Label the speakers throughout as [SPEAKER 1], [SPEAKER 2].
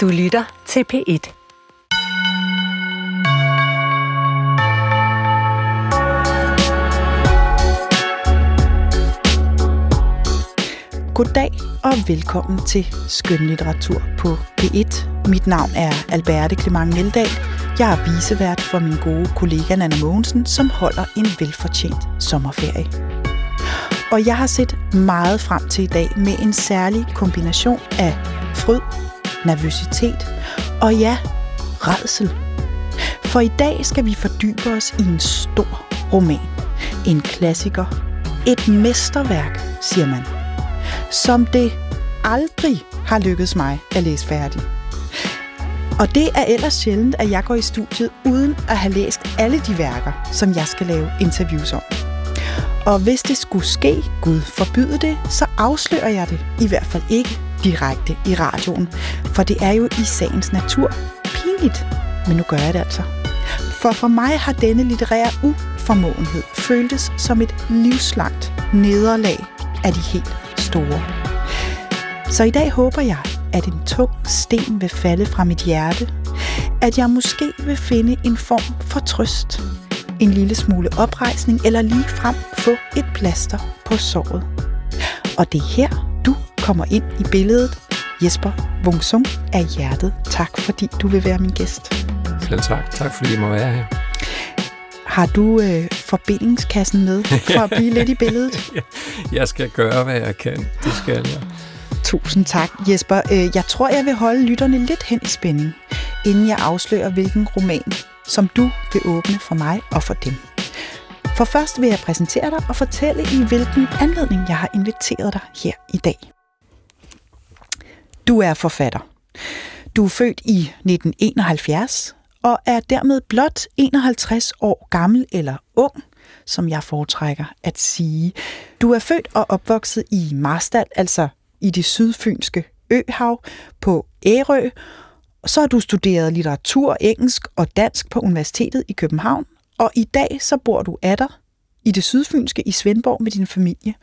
[SPEAKER 1] Du lytter til P1.
[SPEAKER 2] Goddag og velkommen til Skønlitteratur på P1. Mit navn er Alberte Clement Meldal. Jeg er visevært for min gode kollega Nana Mogensen, som holder en velfortjent sommerferie. Og jeg har set meget frem til i dag med en særlig kombination af fryd, nervøsitet og ja, redsel. For i dag skal vi fordybe os i en stor roman. En klassiker. Et mesterværk, siger man. Som det aldrig har lykkedes mig at læse færdig. Og det er ellers sjældent, at jeg går i studiet uden at have læst alle de værker, som jeg skal lave interviews om. Og hvis det skulle ske, Gud forbyde det, så afslører jeg det i hvert fald ikke direkte i radioen. For det er jo i sagens natur pinligt. Men nu gør jeg det altså. For for mig har denne litterære uformåenhed føltes som et livslangt nederlag af de helt store. Så i dag håber jeg, at en tung sten vil falde fra mit hjerte, at jeg måske vil finde en form for trøst, en lille smule oprejsning eller lige frem få et plaster på såret. Og det er her, kommer ind i billedet. Jesper Wungsung af hjertet. Tak fordi du vil være min gæst.
[SPEAKER 3] Selv tak. Tak fordi jeg må være her.
[SPEAKER 2] Har du øh, forbindingskassen med for at blive lidt i billedet?
[SPEAKER 3] jeg skal gøre, hvad jeg kan. Det skal jeg.
[SPEAKER 2] Tusind tak, Jesper. Øh, jeg tror, jeg vil holde lytterne lidt hen i spænding, inden jeg afslører, hvilken roman, som du vil åbne for mig og for dem. For først vil jeg præsentere dig og fortælle, i hvilken anledning jeg har inviteret dig her i dag. Du er forfatter. Du er født i 1971 og er dermed blot 51 år gammel eller ung, som jeg foretrækker at sige. Du er født og opvokset i Marstal, altså i det sydfynske øhav på Ærø. Så har du studeret litteratur, engelsk og dansk på Universitetet i København, og i dag så bor du atter i det sydfynske i Svendborg med din familie.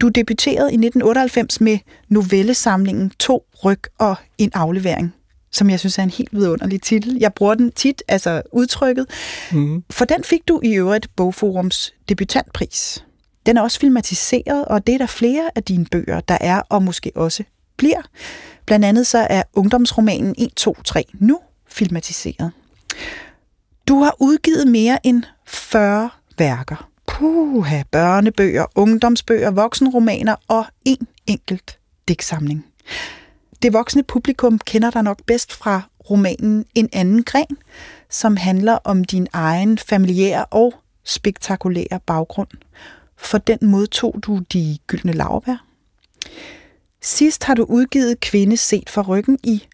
[SPEAKER 2] Du debuterede i 1998 med novellesamlingen To ryg og en aflevering, som jeg synes er en helt vidunderlig titel. Jeg bruger den tit, altså udtrykket. Mm. For den fik du i øvrigt Bogforums debutantpris. Den er også filmatiseret, og det er der flere af dine bøger, der er og måske også bliver. Blandt andet så er ungdomsromanen 1, 2, 3 nu filmatiseret. Du har udgivet mere end 40 værker. Puha, børnebøger, ungdomsbøger, voksenromaner og en enkelt digtsamling. Det voksne publikum kender dig nok bedst fra romanen En anden gren, som handler om din egen familiære og spektakulære baggrund. For den modtog du de gyldne lavbær. Sidst har du udgivet Kvinde set for ryggen i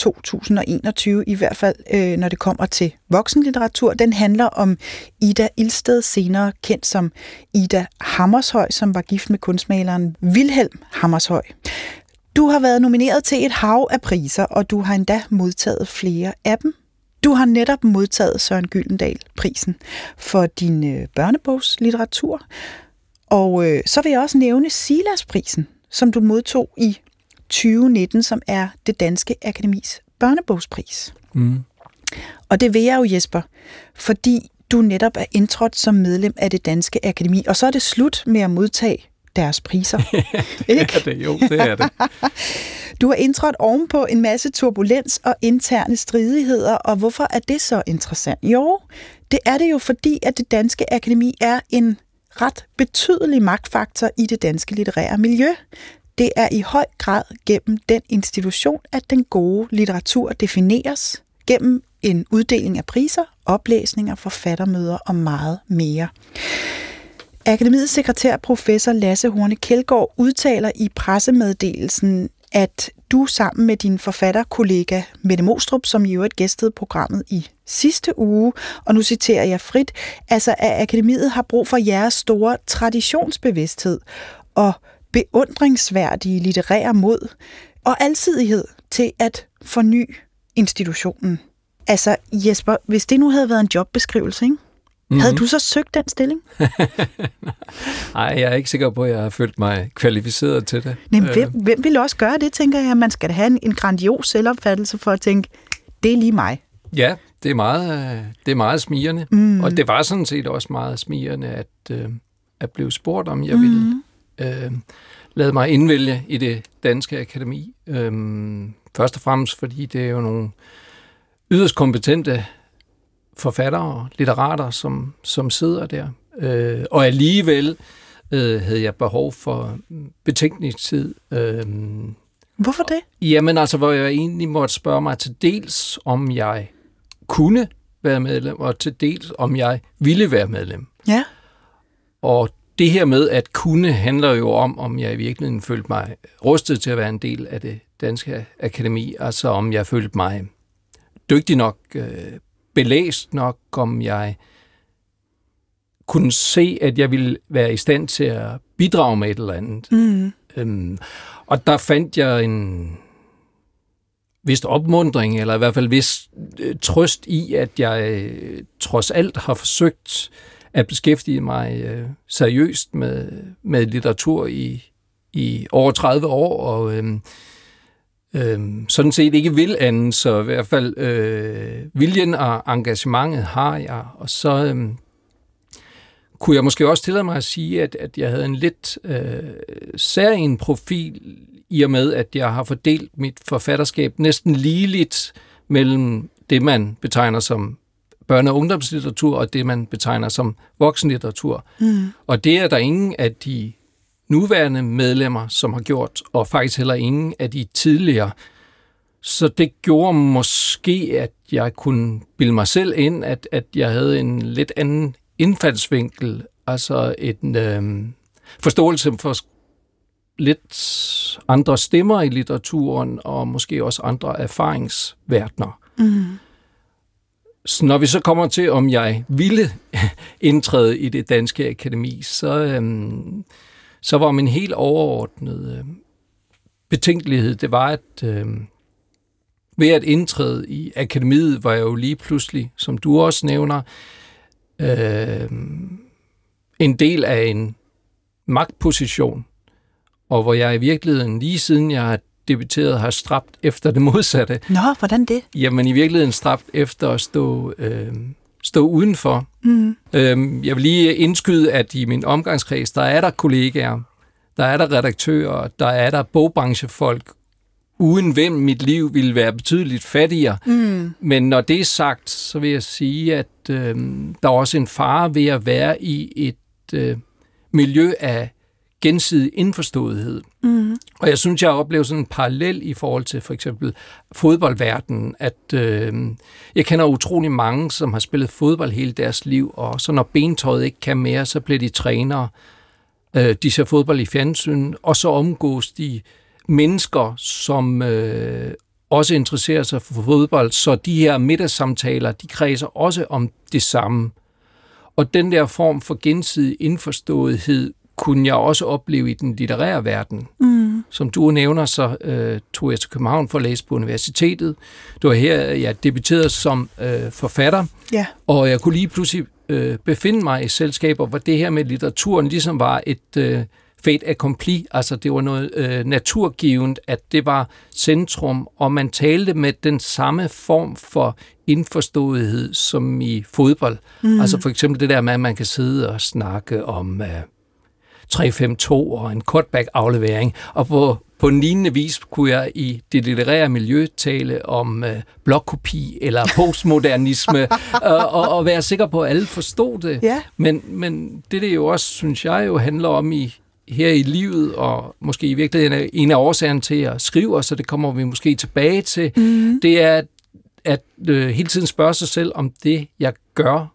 [SPEAKER 2] 2021, i hvert fald øh, når det kommer til voksenlitteratur. Den handler om Ida Ilsted, senere kendt som Ida Hammershøj, som var gift med kunstmaleren Vilhelm Hammershøj. Du har været nomineret til et hav af priser, og du har endda modtaget flere af dem. Du har netop modtaget Søren Gyldendal-prisen for din øh, børnebogslitteratur. Og øh, så vil jeg også nævne Silas-prisen, som du modtog i 2019, som er det Danske Akademis børnebogspris. Mm. Og det vil jeg jo, Jesper, fordi du netop er indtrådt som medlem af det Danske Akademi, og så er det slut med at modtage deres priser.
[SPEAKER 3] det er det, jo, det er det.
[SPEAKER 2] Du har indtrådt ovenpå en masse turbulens og interne stridigheder, og hvorfor er det så interessant? Jo, det er det jo fordi, at det Danske Akademi er en ret betydelig magtfaktor i det danske litterære miljø. Det er i høj grad gennem den institution, at den gode litteratur defineres gennem en uddeling af priser, oplæsninger, forfattermøder og meget mere. Akademiets sekretær, professor Lasse Horne Kjeldgaard, udtaler i pressemeddelelsen, at du sammen med din forfatterkollega Mette Mostrup, som i øvrigt gæstede programmet i sidste uge, og nu citerer jeg frit, altså at akademiet har brug for jeres store traditionsbevidsthed og beundringsværdige litterære mod og alsidighed til at forny institutionen. Altså Jesper, hvis det nu havde været en jobbeskrivelse, ikke? Mm-hmm. Havde du så søgt den stilling?
[SPEAKER 3] Nej, jeg er ikke sikker på, at jeg har følt mig kvalificeret til det.
[SPEAKER 2] Men hvem, øh. hvem ville også gøre det, tænker jeg? Man skal have en, en grandios selvopfattelse for at tænke, det er lige mig.
[SPEAKER 3] Ja, det er meget, øh, det er meget smirende. Mm. Og det var sådan set også meget smirende, at, øh, at blive spurgt, om jeg mm. ville øh, lade mig indvælge i det danske akademi. Øh, først og fremmest, fordi det er jo nogle yderst kompetente forfattere og litterater, som, som sidder der. Øh, og alligevel øh, havde jeg behov for betænkningstid. Øh,
[SPEAKER 2] Hvorfor det?
[SPEAKER 3] Jamen altså, hvor jeg egentlig måtte spørge mig til dels, om jeg kunne være medlem, og til dels, om jeg ville være medlem.
[SPEAKER 2] Ja.
[SPEAKER 3] Og det her med at kunne handler jo om, om jeg i virkeligheden følte mig rustet til at være en del af det danske akademi, altså om jeg følte mig dygtig nok, øh, belæst nok, om jeg kunne se, at jeg ville være i stand til at bidrage med et eller andet. Mm. Øhm, og der fandt jeg en vist opmundring, eller i hvert fald vis øh, trøst i, at jeg øh, trods alt har forsøgt at beskæftige mig øh, seriøst med, med litteratur i, i over 30 år, og øh, øh, sådan set ikke vil anden, så i hvert fald øh, viljen og engagementet har jeg, og så øh, kunne jeg måske også tillade mig at sige, at, at jeg havde en lidt øh, særlig profil i og med, at jeg har fordelt mit forfatterskab næsten ligeligt mellem det, man betegner som børne- og ungdomslitteratur, og det, man betegner som voksenlitteratur. Mm. Og det er der ingen af de nuværende medlemmer, som har gjort, og faktisk heller ingen af de tidligere. Så det gjorde måske, at jeg kunne bilde mig selv ind, at, at jeg havde en lidt anden indfaldsvinkel, altså en øh, forståelse for lidt andre stemmer i litteraturen, og måske også andre erfaringsverdener. Mm. Så når vi så kommer til, om jeg ville indtræde i det danske akademi, så, øhm, så var min helt overordnede øh, betænkelighed, det var, at øhm, ved at indtræde i akademiet, var jeg jo lige pludselig, som du også nævner, øhm, en del af en magtposition, og hvor jeg i virkeligheden lige siden jeg har debuteret har strabt efter det modsatte.
[SPEAKER 2] Nå, hvordan det?
[SPEAKER 3] Jamen i virkeligheden strabt efter at stå, øh, stå udenfor. Mm. Øh, jeg vil lige indskyde, at i min omgangskreds, der er der kollegaer, der er der redaktører, der er der bogbranchefolk, uden hvem mit liv ville være betydeligt fattigere. Mm. Men når det er sagt, så vil jeg sige, at øh, der er også en fare ved at være i et øh, miljø af gensidig indforståethed. Mm. Og jeg synes, jeg oplever sådan en parallel i forhold til for eksempel fodboldverdenen, at øh, jeg kender utrolig mange, som har spillet fodbold hele deres liv, og så når bentøjet ikke kan mere, så bliver de trænere. Øh, de ser fodbold i fjernsyn, og så omgås de mennesker, som øh, også interesserer sig for fodbold, så de her middagssamtaler, de kredser også om det samme. Og den der form for gensidig indforståethed kunne jeg også opleve i den litterære verden. Mm. Som du nævner, så øh, tog jeg til København for at læse på universitetet. Det var her, jeg debuterede som øh, forfatter,
[SPEAKER 2] ja.
[SPEAKER 3] og jeg kunne lige pludselig øh, befinde mig i selskaber, hvor det her med litteraturen ligesom var et øh, fait accompli, altså det var noget øh, naturgivende, at det var centrum, og man talte med den samme form for indforståethed som i fodbold. Mm. Altså for eksempel det der med, at man kan sidde og snakke om... Øh, 3-5-2 og en cutback-aflevering. Og på, på en lignende vis kunne jeg i det litterære miljø tale om øh, blokkopi eller postmodernisme, og, og, og være sikker på, at alle forstod det.
[SPEAKER 2] Ja.
[SPEAKER 3] Men, men det, det jo også, synes jeg, jo handler om i her i livet, og måske i virkeligheden en af årsagerne til at skrive, så det kommer vi måske tilbage til, mm. det er at, øh, hele tiden spørge sig selv, om det, jeg gør,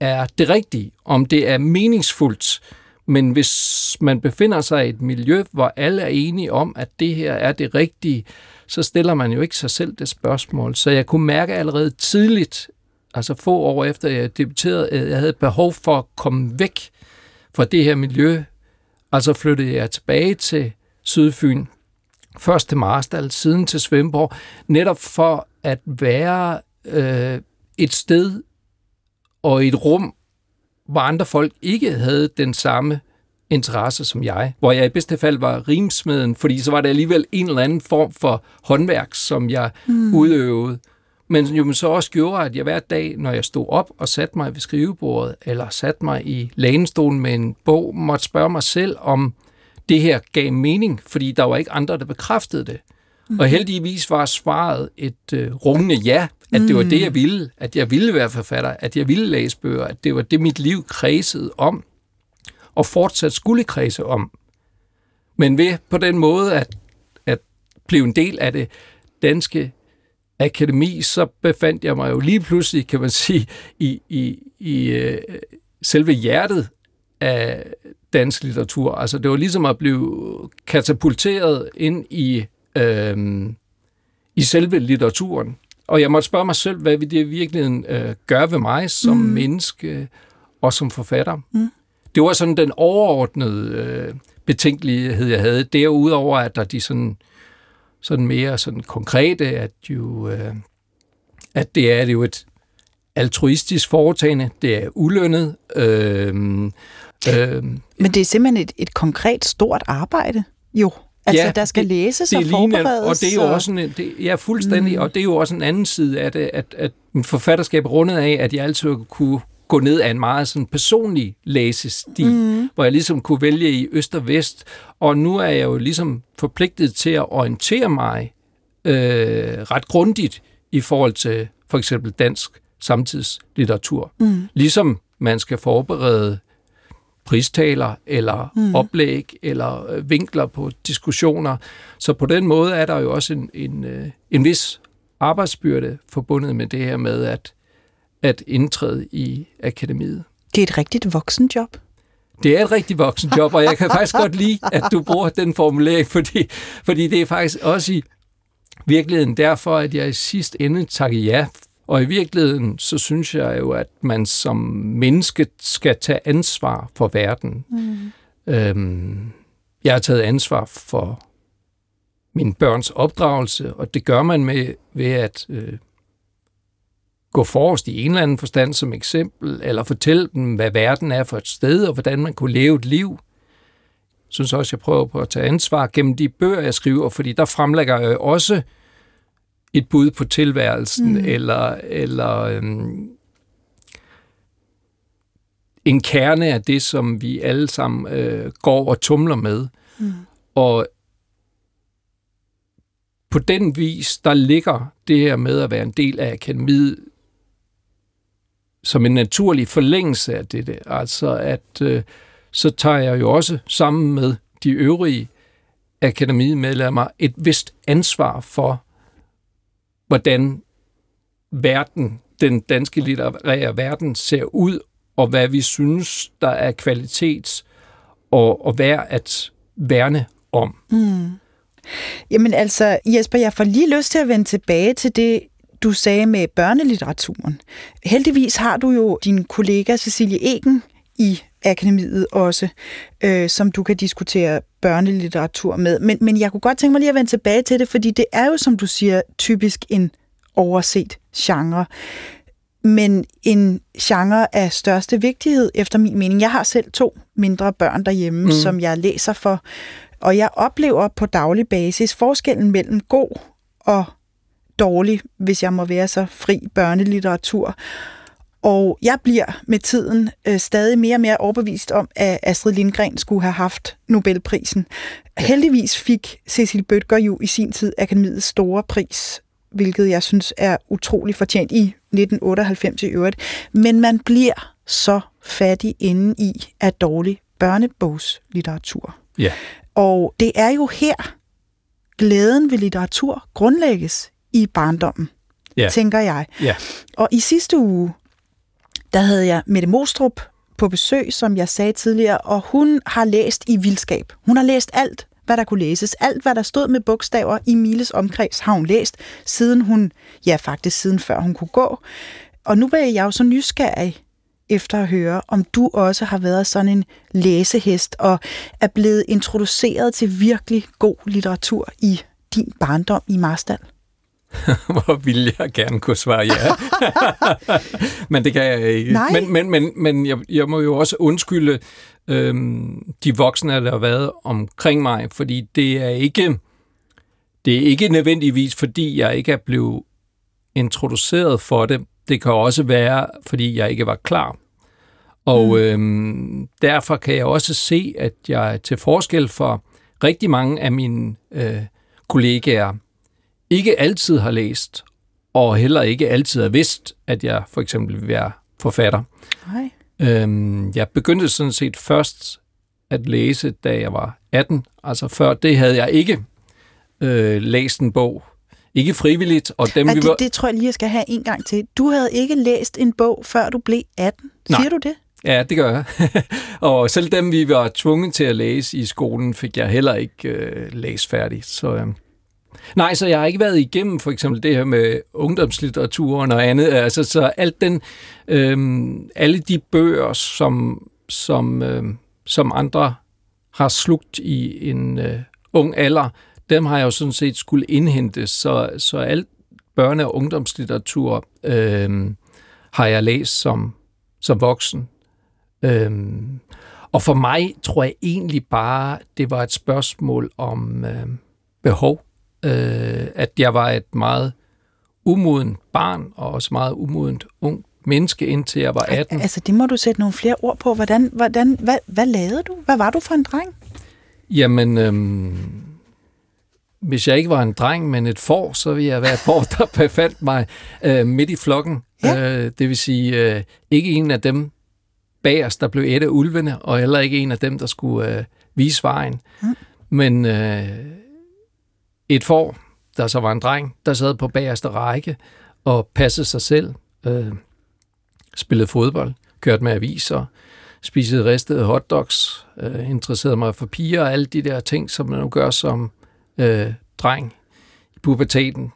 [SPEAKER 3] er det rigtige, om det er meningsfuldt, men hvis man befinder sig i et miljø, hvor alle er enige om, at det her er det rigtige, så stiller man jo ikke sig selv det spørgsmål. Så jeg kunne mærke allerede tidligt, altså få år efter jeg debuterede, at jeg havde behov for at komme væk fra det her miljø. Altså flyttede jeg tilbage til Sydfyn, først til Marstal, siden til Svendborg, netop for at være øh, et sted og et rum, hvor andre folk ikke havde den samme interesse som jeg, hvor jeg i bedste fald var rimsmeden, fordi så var det alligevel en eller anden form for håndværk, som jeg mm. udøvede. Men jo så også gjorde, at jeg hver dag, når jeg stod op og satte mig ved skrivebordet, eller satte mig i lænestolen med en bog, måtte spørge mig selv, om det her gav mening, fordi der var ikke andre, der bekræftede det. Mm. Og heldigvis var svaret et øh, rungende ja, at det var det, jeg ville, at jeg ville være forfatter, at jeg ville læse bøger, at det var det, mit liv kredsede om, og fortsat skulle kredse om. Men ved på den måde at, at blive en del af det danske akademi, så befandt jeg mig jo lige pludselig, kan man sige, i, i, i øh, selve hjertet af dansk litteratur. Altså det var ligesom at blive katapulteret ind i, øh, i selve litteraturen. Og jeg måtte spørge mig selv, hvad vil det i virkeligheden øh, gøre ved mig som mm. menneske og som forfatter? Mm. Det var sådan den overordnede øh, betænkelighed, jeg havde. Derudover at der de sådan, sådan mere sådan konkrete, at jo, øh, at det er det jo et altruistisk foretagende, det er ulønnet. Øh, øh,
[SPEAKER 2] Men det er simpelthen et, et konkret stort arbejde, jo. Altså, ja, der skal det, læses det og forberedes.
[SPEAKER 3] Og det er jo også en, det, ja, fuldstændig, mm. og det er jo også en anden side af det, at, at min forfatterskab rundet af, at jeg altid kunne gå ned af en meget sådan personlig læsesti, mm. hvor jeg ligesom kunne vælge i øst og vest, og nu er jeg jo ligesom forpligtet til at orientere mig øh, ret grundigt i forhold til for eksempel dansk samtidslitteratur. Mm. Ligesom man skal forberede pristaler eller mm. oplæg eller øh, vinkler på diskussioner. Så på den måde er der jo også en, en, øh, en vis arbejdsbyrde forbundet med det her med at, at indtræde i akademiet.
[SPEAKER 2] Det er et rigtigt voksenjob.
[SPEAKER 3] Det er et rigtig voksenjob, og jeg kan faktisk godt lide, at du bruger den formulering, fordi, fordi det er faktisk også i virkeligheden derfor, at jeg i sidst ende takker ja og i virkeligheden, så synes jeg jo, at man som menneske skal tage ansvar for verden. Mm. Øhm, jeg har taget ansvar for min børns opdragelse, og det gør man med ved at øh, gå forrest i en eller anden forstand som eksempel, eller fortælle dem, hvad verden er for et sted, og hvordan man kunne leve et liv. Jeg synes også, jeg prøver på at tage ansvar gennem de bøger, jeg skriver, fordi der fremlægger jeg også et bud på tilværelsen, mm. eller, eller øhm, en kerne af det, som vi alle sammen øh, går og tumler med. Mm. Og på den vis, der ligger det her med at være en del af akademiet som en naturlig forlængelse af det. Altså at øh, så tager jeg jo også sammen med de øvrige akademimedlemmer et vist ansvar for hvordan verden, den danske litterære verden ser ud, og hvad vi synes, der er kvalitet og, og værd at værne om. Mm.
[SPEAKER 2] Jamen altså, Jesper, jeg får lige lyst til at vende tilbage til det, du sagde med børnelitteraturen. Heldigvis har du jo din kollega Cecilie Egen i akademiet også, øh, som du kan diskutere børnelitteratur med. Men, men jeg kunne godt tænke mig lige at vende tilbage til det, fordi det er jo, som du siger, typisk en overset genre. Men en genre af største vigtighed, efter min mening. Jeg har selv to mindre børn derhjemme, mm. som jeg læser for, og jeg oplever på daglig basis forskellen mellem god og dårlig, hvis jeg må være så fri børnelitteratur. Og jeg bliver med tiden øh, stadig mere og mere overbevist om, at Astrid Lindgren skulle have haft Nobelprisen. Ja. Heldigvis fik Cecil Bødker jo i sin tid Akademiets store pris, hvilket jeg synes er utrolig fortjent i 1998 i øvrigt. Men man bliver så fattig inde i af dårlig børnebogslitteratur.
[SPEAKER 3] Ja.
[SPEAKER 2] Og det er jo her, glæden ved litteratur grundlægges i barndommen, ja. tænker jeg.
[SPEAKER 3] Ja.
[SPEAKER 2] Og i sidste uge, der havde jeg Mette Mostrup på besøg, som jeg sagde tidligere, og hun har læst i vildskab. Hun har læst alt, hvad der kunne læses. Alt, hvad der stod med bogstaver i Miles omkreds, har hun læst, siden hun, ja faktisk siden før hun kunne gå. Og nu er jeg jo så nysgerrig efter at høre, om du også har været sådan en læsehest og er blevet introduceret til virkelig god litteratur i din barndom i Marstal.
[SPEAKER 3] hvor ville jeg gerne kunne svare ja. men det kan jeg ikke.
[SPEAKER 2] Nej.
[SPEAKER 3] Men, men, men, men jeg, jeg må jo også undskylde øhm, de voksne, der har været omkring mig, fordi det er ikke det er ikke nødvendigvis, fordi jeg ikke er blevet introduceret for det. Det kan også være, fordi jeg ikke var klar. Og mm. øhm, derfor kan jeg også se, at jeg til forskel for rigtig mange af mine øh, kollegaer ikke altid har læst, og heller ikke altid har vidst, at jeg for eksempel vil være forfatter.
[SPEAKER 2] Nej.
[SPEAKER 3] Øhm, jeg begyndte sådan set først at læse, da jeg var 18. Altså før det havde jeg ikke øh, læst en bog. Ikke frivilligt. Og dem,
[SPEAKER 2] Ja,
[SPEAKER 3] vi
[SPEAKER 2] det,
[SPEAKER 3] var,
[SPEAKER 2] det tror jeg lige, jeg skal have en gang til. Du havde ikke læst en bog, før du blev 18. Siger
[SPEAKER 3] Nej.
[SPEAKER 2] du det?
[SPEAKER 3] Ja, det gør jeg. og selv dem, vi var tvunget til at læse i skolen, fik jeg heller ikke øh, læst færdigt. Så, øh. Nej, så jeg har ikke været igennem for eksempel det her med ungdomslitteraturen og andet. Altså, så alt den, øh, alle de bøger, som, som, øh, som andre har slugt i en øh, ung alder, dem har jeg jo sådan set skulle indhente. Så, så alt børne- og ungdomslitteratur øh, har jeg læst som, som voksen. Øhm, og for mig tror jeg egentlig bare, det var et spørgsmål om øh, behov. Øh, at jeg var et meget umodent barn, og også meget umodent ung menneske, indtil jeg var 18.
[SPEAKER 2] Altså, det må du sætte nogle flere ord på. Hvordan, hvordan, hvad, hvad lavede du? Hvad var du for en dreng?
[SPEAKER 3] Jamen, øhm, hvis jeg ikke var en dreng, men et får, så ville jeg være et får, der befandt mig øh, midt i flokken.
[SPEAKER 2] Ja.
[SPEAKER 3] Øh, det vil sige, øh, ikke en af dem bagerst, der blev et af ulvene, og heller ikke en af dem, der skulle øh, vise vejen.
[SPEAKER 2] Mm.
[SPEAKER 3] Men øh, et får, der så var en dreng, der sad på bagerste række og passede sig selv, øh, spillede fodbold, kørte med aviser, spisede ristede hotdogs, øh, interesserede mig for piger og alle de der ting, som man nu gør som øh, dreng i puberteten.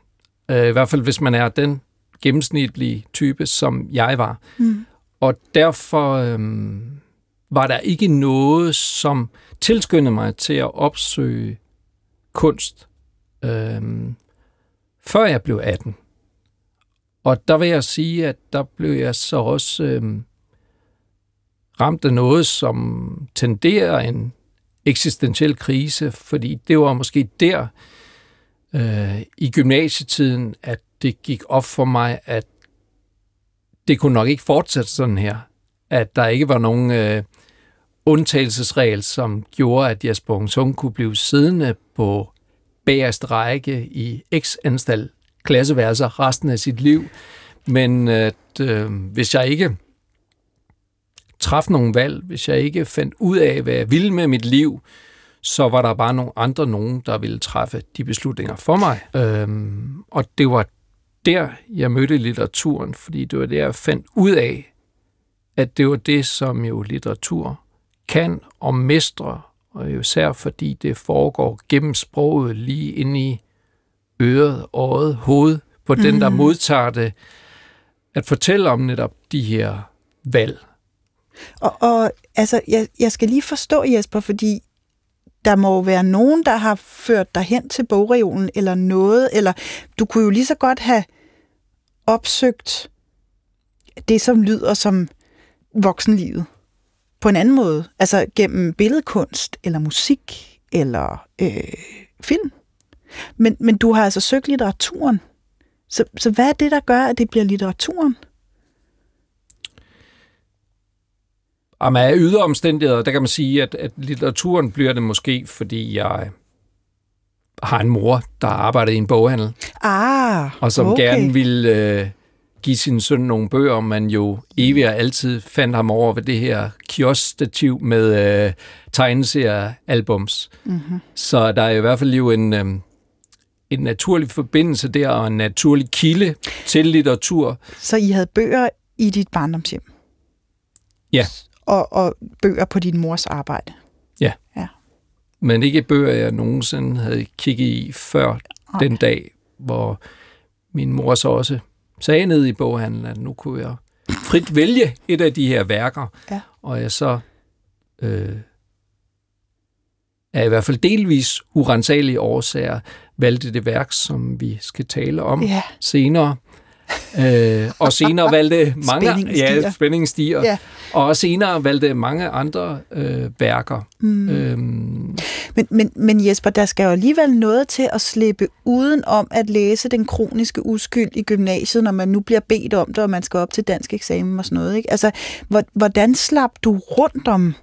[SPEAKER 3] Øh, I hvert fald, hvis man er den gennemsnitlige type, som jeg var.
[SPEAKER 2] Mm.
[SPEAKER 3] Og derfor øh, var der ikke noget, som tilskyndede mig til at opsøge kunst, øh, før jeg blev 18. Og der vil jeg sige, at der blev jeg så også øh, ramt af noget, som tenderer en eksistentiel krise, fordi det var måske der øh, i gymnasietiden, at det gik op for mig, at det kunne nok ikke fortsætte sådan her. At der ikke var nogen øh, undtagelsesregel, som gjorde, at Jesper Ungsung kunne blive siddende på bagerst række i x antal klasseværelser resten af sit liv. Men at øh, hvis jeg ikke træffede nogle valg, hvis jeg ikke fandt ud af, hvad jeg ville med mit liv, så var der bare nogle andre nogen, der ville træffe de beslutninger for mig. Øhm, og det var der, jeg mødte litteraturen, fordi det var der, jeg fandt ud af, at det var det, som jo litteratur kan og mestre, og især fordi det foregår gennem sproget lige ind i øret, øjet, hovedet på mm. den, der modtager det, at fortælle om netop de her valg.
[SPEAKER 2] Og, og altså, jeg, jeg skal lige forstå, Jesper, fordi der må jo være nogen, der har ført dig hen til bogreolen eller noget, eller du kunne jo lige så godt have opsøgt det, som lyder som voksenlivet på en anden måde. Altså gennem billedkunst, eller musik, eller øh, film. Men, men du har altså søgt litteraturen. Så, så hvad er det, der gør, at det bliver litteraturen?
[SPEAKER 3] Om af ydre omstændigheder, der kan man sige, at, at litteraturen bliver det måske, fordi jeg har en mor, der arbejder i en boghandel,
[SPEAKER 2] Ah,
[SPEAKER 3] og som
[SPEAKER 2] okay.
[SPEAKER 3] gerne vil øh, give sin søn nogle bøger, man jo evigt og altid fandt ham over ved det her kioskstativ med øh, tegneseriealbums.
[SPEAKER 2] Mm-hmm.
[SPEAKER 3] Så der er i hvert fald jo en, øh, en naturlig forbindelse der, og en naturlig kilde til litteratur.
[SPEAKER 2] Så I havde bøger i dit barndomshjem?
[SPEAKER 3] Ja.
[SPEAKER 2] Og, og bøger på din mors arbejde?
[SPEAKER 3] Men ikke bøger, jeg nogensinde havde kigget i før
[SPEAKER 2] Nej.
[SPEAKER 3] den dag, hvor min mor så også sagde ned i boghandlen, at nu kunne jeg frit vælge et af de her værker,
[SPEAKER 2] Ja.
[SPEAKER 3] og jeg så øh, er i hvert fald delvis urensagelige årsager valgte det værk, som vi skal tale om
[SPEAKER 2] Ja.
[SPEAKER 3] senere. Øh, og senere valgte mange
[SPEAKER 2] Spændingen stiger.
[SPEAKER 3] ja, spændingen stiger.
[SPEAKER 2] Ja.
[SPEAKER 3] Og senere valgte mange andre øh, værker. Mm. Øhm,
[SPEAKER 2] Men, men, men Jesper, der skal jo alligevel noget til at slippe uden om at læse den kroniske uskyld i gymnasiet, når man nu bliver bedt om det, og man skal op til dansk eksamen og sådan noget. Ikke? Altså, hvor- hvordan slap du rundt om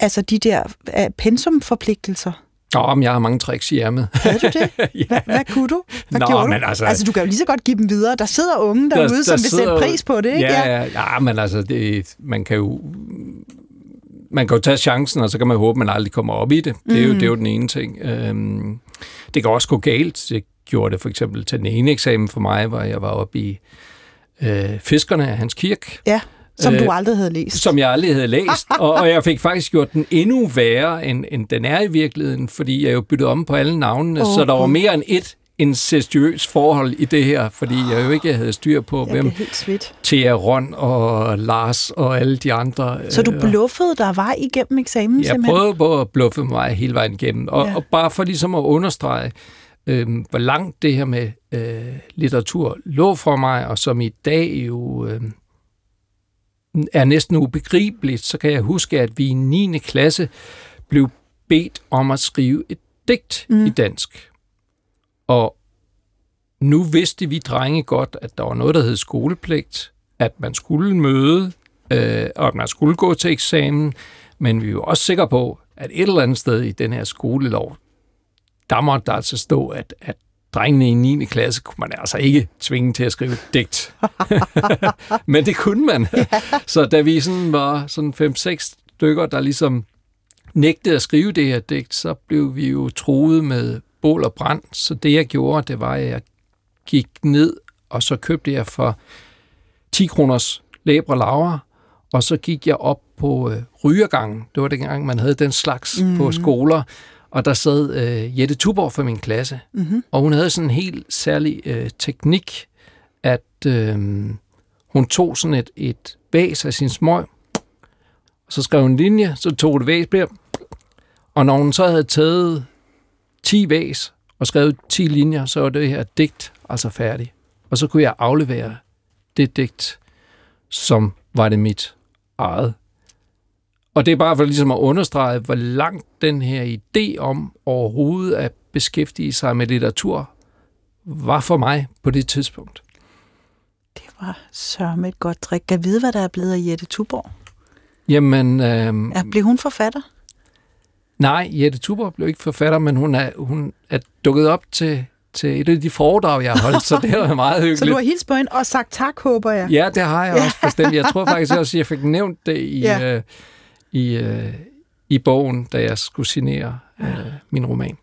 [SPEAKER 2] altså de der uh, pensumforpligtelser?
[SPEAKER 3] Nå, men jeg har mange tricks i ærmet.
[SPEAKER 2] Havde du det?
[SPEAKER 3] ja.
[SPEAKER 2] Hvad, hvad kunne du? Hvad
[SPEAKER 3] Nå,
[SPEAKER 2] gjorde
[SPEAKER 3] men
[SPEAKER 2] du?
[SPEAKER 3] altså-
[SPEAKER 2] altså, du kan jo lige så godt give dem videre. Der sidder unge derude, der, som vil sætte pris på det, ikke?
[SPEAKER 3] Ja, ja, ja, men altså, det, man kan jo man kan jo tage chancen, og så kan man håbe, at man aldrig kommer op i det. Det er, jo, det er jo den ene ting. Øhm, det kan også gå galt. Det gjorde det for eksempel til den ene eksamen for mig, hvor jeg var oppe i øh, Fiskerne af Hans Kirk,
[SPEAKER 2] ja som
[SPEAKER 3] Øh,
[SPEAKER 2] du aldrig havde læst.
[SPEAKER 3] som jeg aldrig havde læst, og, og jeg fik faktisk gjort den endnu værre, end, end den er i virkeligheden, fordi jeg jo byttede om på alle navnene, oh, så der var mere end et incestuøs forhold i det her, fordi jeg jo ikke havde styr på,
[SPEAKER 2] Jeg
[SPEAKER 3] hvem. Thea Ron og Lars og alle de andre.
[SPEAKER 2] Så du
[SPEAKER 3] øh,
[SPEAKER 2] bluffede der vej igennem eksamen,
[SPEAKER 3] Jeg
[SPEAKER 2] simpelthen?
[SPEAKER 3] prøvede på at bluffe mig hele vejen igennem. Og,
[SPEAKER 2] ja.
[SPEAKER 3] og bare for ligesom at understrege, øh, hvor langt det her med øh, litteratur lå for mig, og som i dag jo øh, er næsten ubegribeligt, så kan jeg huske, at vi i 9. klasse blev bedt om at skrive et digt mm. i dansk. Og nu vidste vi drenge godt, at der var noget, der hed skolepligt, at man skulle møde, øh, og at man skulle gå til eksamen, men vi var også sikre på, at et eller andet sted i den her skolelov, der måtte der altså stå, at, at drengene i 9. klasse kunne man altså ikke tvinge til at skrive digt. men det kunne man. Så da vi sådan var sådan 5-6 stykker, der ligesom nægtede at skrive det her digt, så blev vi jo truet med bål og brand. Så det jeg gjorde, det var, at jeg gik ned, og så købte jeg for 10 kroners læbre laver, og så gik jeg op på øh, rygergangen. Det var dengang, man havde den slags mm. på skoler, og der sad øh, Jette Tuborg fra min klasse, mm-hmm. og hun havde sådan en helt særlig øh, teknik, at øh, hun tog sådan et, et væs af sin smøg, og så skrev hun en linje, så tog det væs bliver, og når hun så havde taget 10 væs og skrevet 10 linjer, så var det her digt altså færdigt. Og så kunne jeg aflevere det digt, som var det mit eget. Og det er bare for ligesom at understrege, hvor langt den her idé om overhovedet at beskæftige sig med litteratur var for mig på det tidspunkt.
[SPEAKER 2] Det var sørme et godt trick. Kan vide, hvad der er blevet af Jette Tuborg?
[SPEAKER 3] Jamen, øh,
[SPEAKER 2] Ja, blev hun forfatter?
[SPEAKER 3] nej, Jette Tuborg blev ikke forfatter, men hun er, hun er dukket op til, til et af de foredrag, jeg har holdt, så det var meget hyggeligt.
[SPEAKER 2] Så du har hilst på hende og sagt tak, håber jeg.
[SPEAKER 3] Ja, det har jeg også bestemt. Jeg tror faktisk også, at jeg fik nævnt det i,
[SPEAKER 2] ja.
[SPEAKER 3] øh, i, øh, i bogen, da jeg skulle signere øh, min roman.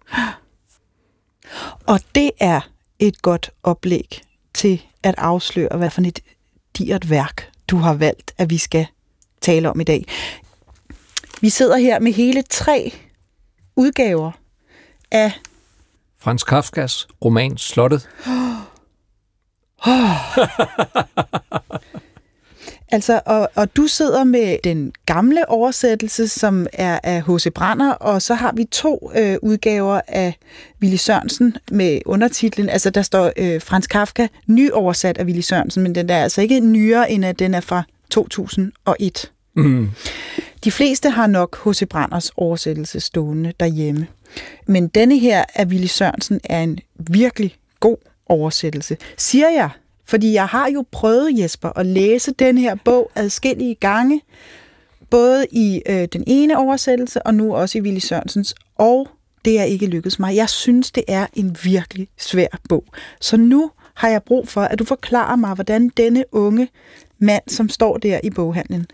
[SPEAKER 2] Og det er et godt oplæg til at afsløre, hvad for et digert værk, du har valgt, at vi skal tale om i dag. Vi sidder her med hele tre udgaver af
[SPEAKER 3] Frans Kafkas roman Slottet.
[SPEAKER 2] Altså, og, og du sidder med den gamle oversættelse, som er af H.C. Brander, og så har vi to øh, udgaver af Willy Sørensen med undertitlen, altså der står øh, Frans Kafka, nyoversat af Willy Sørensen, men den er altså ikke nyere, end at den er fra 2001.
[SPEAKER 3] Mm.
[SPEAKER 2] De fleste har nok H.C. Branders oversættelse stående derhjemme. Men denne her af Willy Sørensen er en virkelig god oversættelse. Siger jeg, fordi jeg har jo prøvet, Jesper, at læse den her bog adskillige gange, både i øh, den ene oversættelse, og nu også i Willy Sørensens, og det er ikke lykkedes mig. Jeg synes, det er en virkelig svær bog. Så nu har jeg brug for, at du forklarer mig, hvordan denne unge mand, som står der i boghandlen,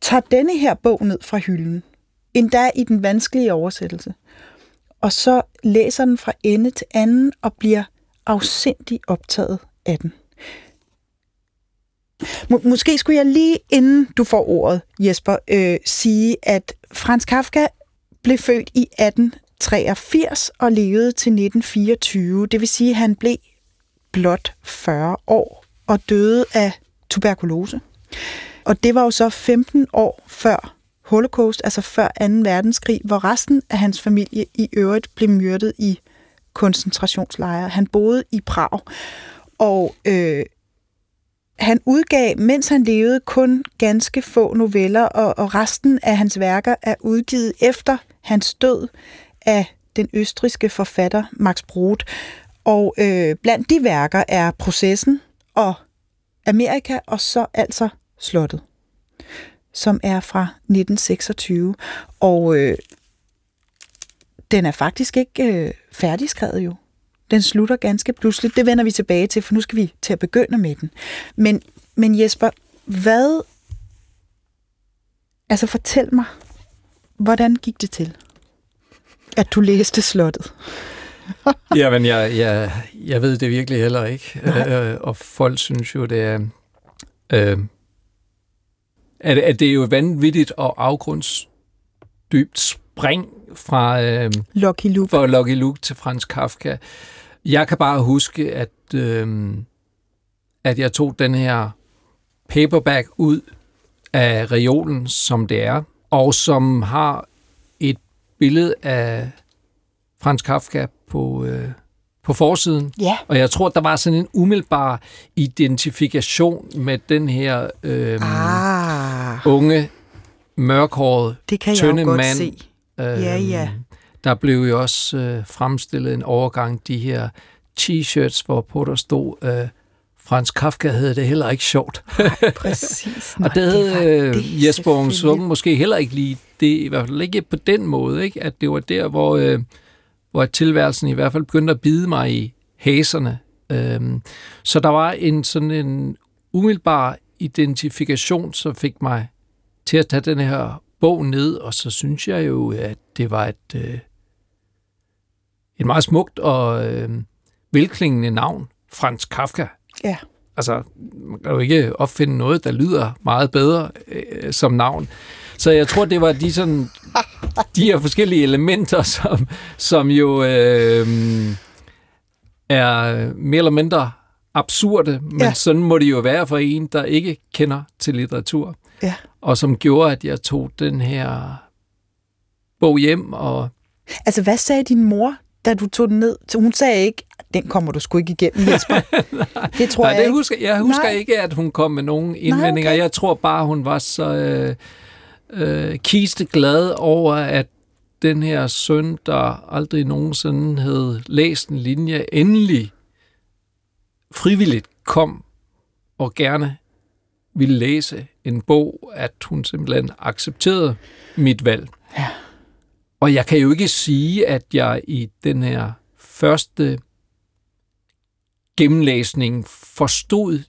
[SPEAKER 2] tager denne her bog ned fra hylden, endda i den vanskelige oversættelse, og så læser den fra ende til anden og bliver afsindig optaget af den. Måske skulle jeg lige inden du får ordet, Jesper, øh, sige, at Frans Kafka blev født i 1883 og levede til 1924. Det vil sige, at han blev blot 40 år og døde af tuberkulose. Og det var jo så 15 år før Holocaust, altså før 2. verdenskrig, hvor resten af hans familie i øvrigt blev myrdet i koncentrationslejre. Han boede i Prag, og øh, han udgav, mens han levede, kun ganske få noveller, og, og resten af hans værker er udgivet efter hans død af den østriske forfatter Max Brod. Og øh, blandt de værker er Processen og Amerika, og så altså Slottet, som er fra 1926. Og øh, den er faktisk ikke øh, færdigskrevet jo. Den slutter ganske pludseligt. Det vender vi tilbage til, for nu skal vi til at begynde med den. Men, men Jesper, hvad... Altså fortæl mig, hvordan gik det til, at du læste slottet?
[SPEAKER 3] Jamen, jeg, jeg, jeg ved det virkelig heller ikke. Øh, og folk synes jo, det er... Øh, at, at det er jo vanvittigt og afgrundsdybt spring fra, øh,
[SPEAKER 2] Lucky Luke.
[SPEAKER 3] fra Lucky Luke til Frans Kafka. Jeg kan bare huske, at, øh, at jeg tog den her paperback ud af reolen, som det er, og som har et billede af Frans Kafka på, øh, på forsiden.
[SPEAKER 2] Ja.
[SPEAKER 3] Og jeg tror, der var sådan en umiddelbar identifikation med den her øh,
[SPEAKER 2] Ah,
[SPEAKER 3] unge, mørkhårede,
[SPEAKER 2] det kan jeg
[SPEAKER 3] tynde
[SPEAKER 2] godt
[SPEAKER 3] mand.
[SPEAKER 2] se. Ja, ja.
[SPEAKER 3] Der blev jo også øh, fremstillet en overgang, de her t-shirts, hvor på der stod, øh, Frans Kafka havde det heller ikke sjovt.
[SPEAKER 2] Præcis.
[SPEAKER 3] og det havde
[SPEAKER 2] var
[SPEAKER 3] øh,
[SPEAKER 2] det
[SPEAKER 3] Jesper Ung
[SPEAKER 2] selvfølgelig.
[SPEAKER 3] Sung måske heller ikke lige. Det i hvert fald ikke på den måde, ikke? at det var der, hvor, øh, hvor tilværelsen i hvert fald begyndte at bide mig i haserne. Øhm, så der var en sådan en umiddelbar identifikation, som fik mig til at tage den her bog ned, og så synes jeg jo, at det var et, øh, et meget smukt og øh, velklingende navn, Frans Kafka.
[SPEAKER 2] Ja.
[SPEAKER 3] Altså, man kan jo ikke opfinde noget, der lyder meget bedre øh, som navn. Så jeg tror, det var de, sådan, de her forskellige elementer, som, som jo øh, er mere eller mindre absurde, men
[SPEAKER 2] ja.
[SPEAKER 3] sådan må det jo være for en, der ikke kender til litteratur.
[SPEAKER 2] Ja.
[SPEAKER 3] Og som gjorde, at jeg tog den her bog hjem, og
[SPEAKER 2] Altså, hvad sagde din mor, da du tog den ned? Hun sagde ikke, den kommer du sgu ikke igennem, Jesper. det tror
[SPEAKER 3] Nej,
[SPEAKER 2] jeg
[SPEAKER 3] det
[SPEAKER 2] ikke.
[SPEAKER 3] husker, jeg husker
[SPEAKER 2] Nej.
[SPEAKER 3] ikke, at hun kom med nogen indvendinger.
[SPEAKER 2] okay.
[SPEAKER 3] Jeg tror bare, hun var så øh, øh, kisteglad over, at den her søn, der aldrig nogensinde havde læst en linje, endelig frivilligt kom og gerne ville læse en bog, at hun simpelthen accepterede mit valg.
[SPEAKER 2] Ja.
[SPEAKER 3] Og jeg kan jo ikke sige, at jeg i den her første gennemlæsning forstod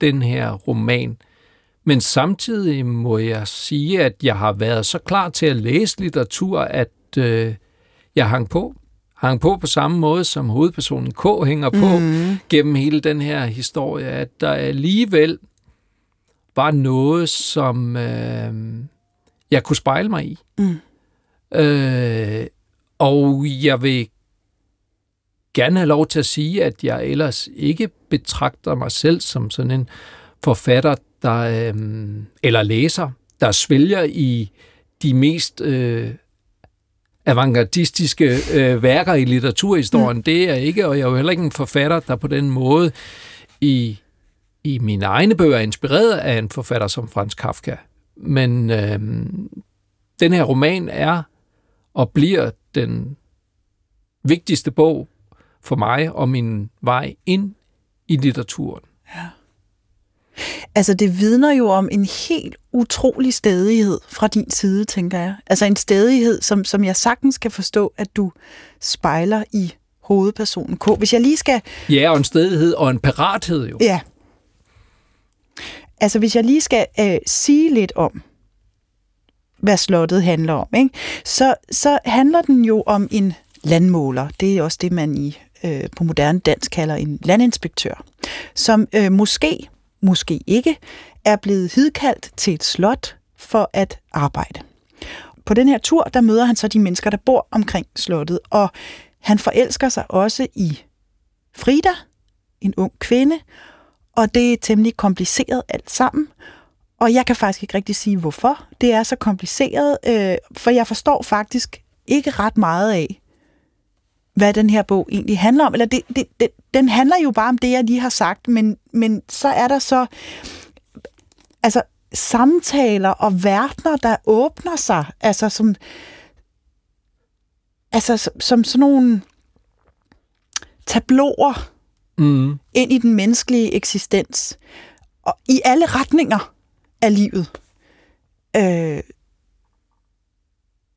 [SPEAKER 3] den her roman. Men samtidig må jeg sige, at jeg har været så klar til at læse litteratur, at øh, jeg hang på. Hang på på samme måde, som hovedpersonen K hænger på
[SPEAKER 2] Mm.
[SPEAKER 3] gennem hele den her historie, at der alligevel var noget, som øh, jeg kunne spejle mig i.
[SPEAKER 2] Mm.
[SPEAKER 3] Øh, og jeg vil gerne have lov til at sige, at jeg ellers ikke betragter mig selv som sådan en forfatter, der, øh, eller læser, der svælger i de mest øh, avantgardistiske øh, værker i litteraturhistorien. Mm. Det er jeg ikke, og jeg er jo heller ikke en forfatter, der på den måde i, i mine egne bøger er inspireret af en forfatter som Frans Kafka. Men øh, den her roman er og bliver den vigtigste bog for mig og min vej ind i litteraturen.
[SPEAKER 2] Altså, det vidner jo om en helt utrolig stedighed fra din side, tænker jeg. Altså en stedighed, som, som jeg sagtens kan forstå, at du spejler i hovedpersonen K. Hvis jeg lige skal...
[SPEAKER 3] Ja, og en stedighed og en parathed jo.
[SPEAKER 2] Ja. Altså, hvis jeg lige skal øh, sige lidt om, hvad slottet handler om, ikke? Så, så handler den jo om en landmåler. Det er også det, man i øh, på moderne dansk kalder en landinspektør, som øh, måske, måske ikke, er blevet hidkaldt til et slot for at arbejde. På den her tur, der møder han så de mennesker, der bor omkring slottet, og han forelsker sig også i Frida, en ung kvinde, og det er temmelig kompliceret alt sammen. Og jeg kan faktisk ikke rigtig sige, hvorfor det er så kompliceret, øh, for jeg forstår faktisk ikke ret meget af, hvad den her bog egentlig handler om. Eller det, det, det, den handler jo bare om det, jeg lige har sagt, men, men så er der så altså samtaler og verdener, der åbner sig, altså som, altså som, som sådan nogle tabloer mm. ind i den menneskelige eksistens. Og i alle retninger af livet. Øh,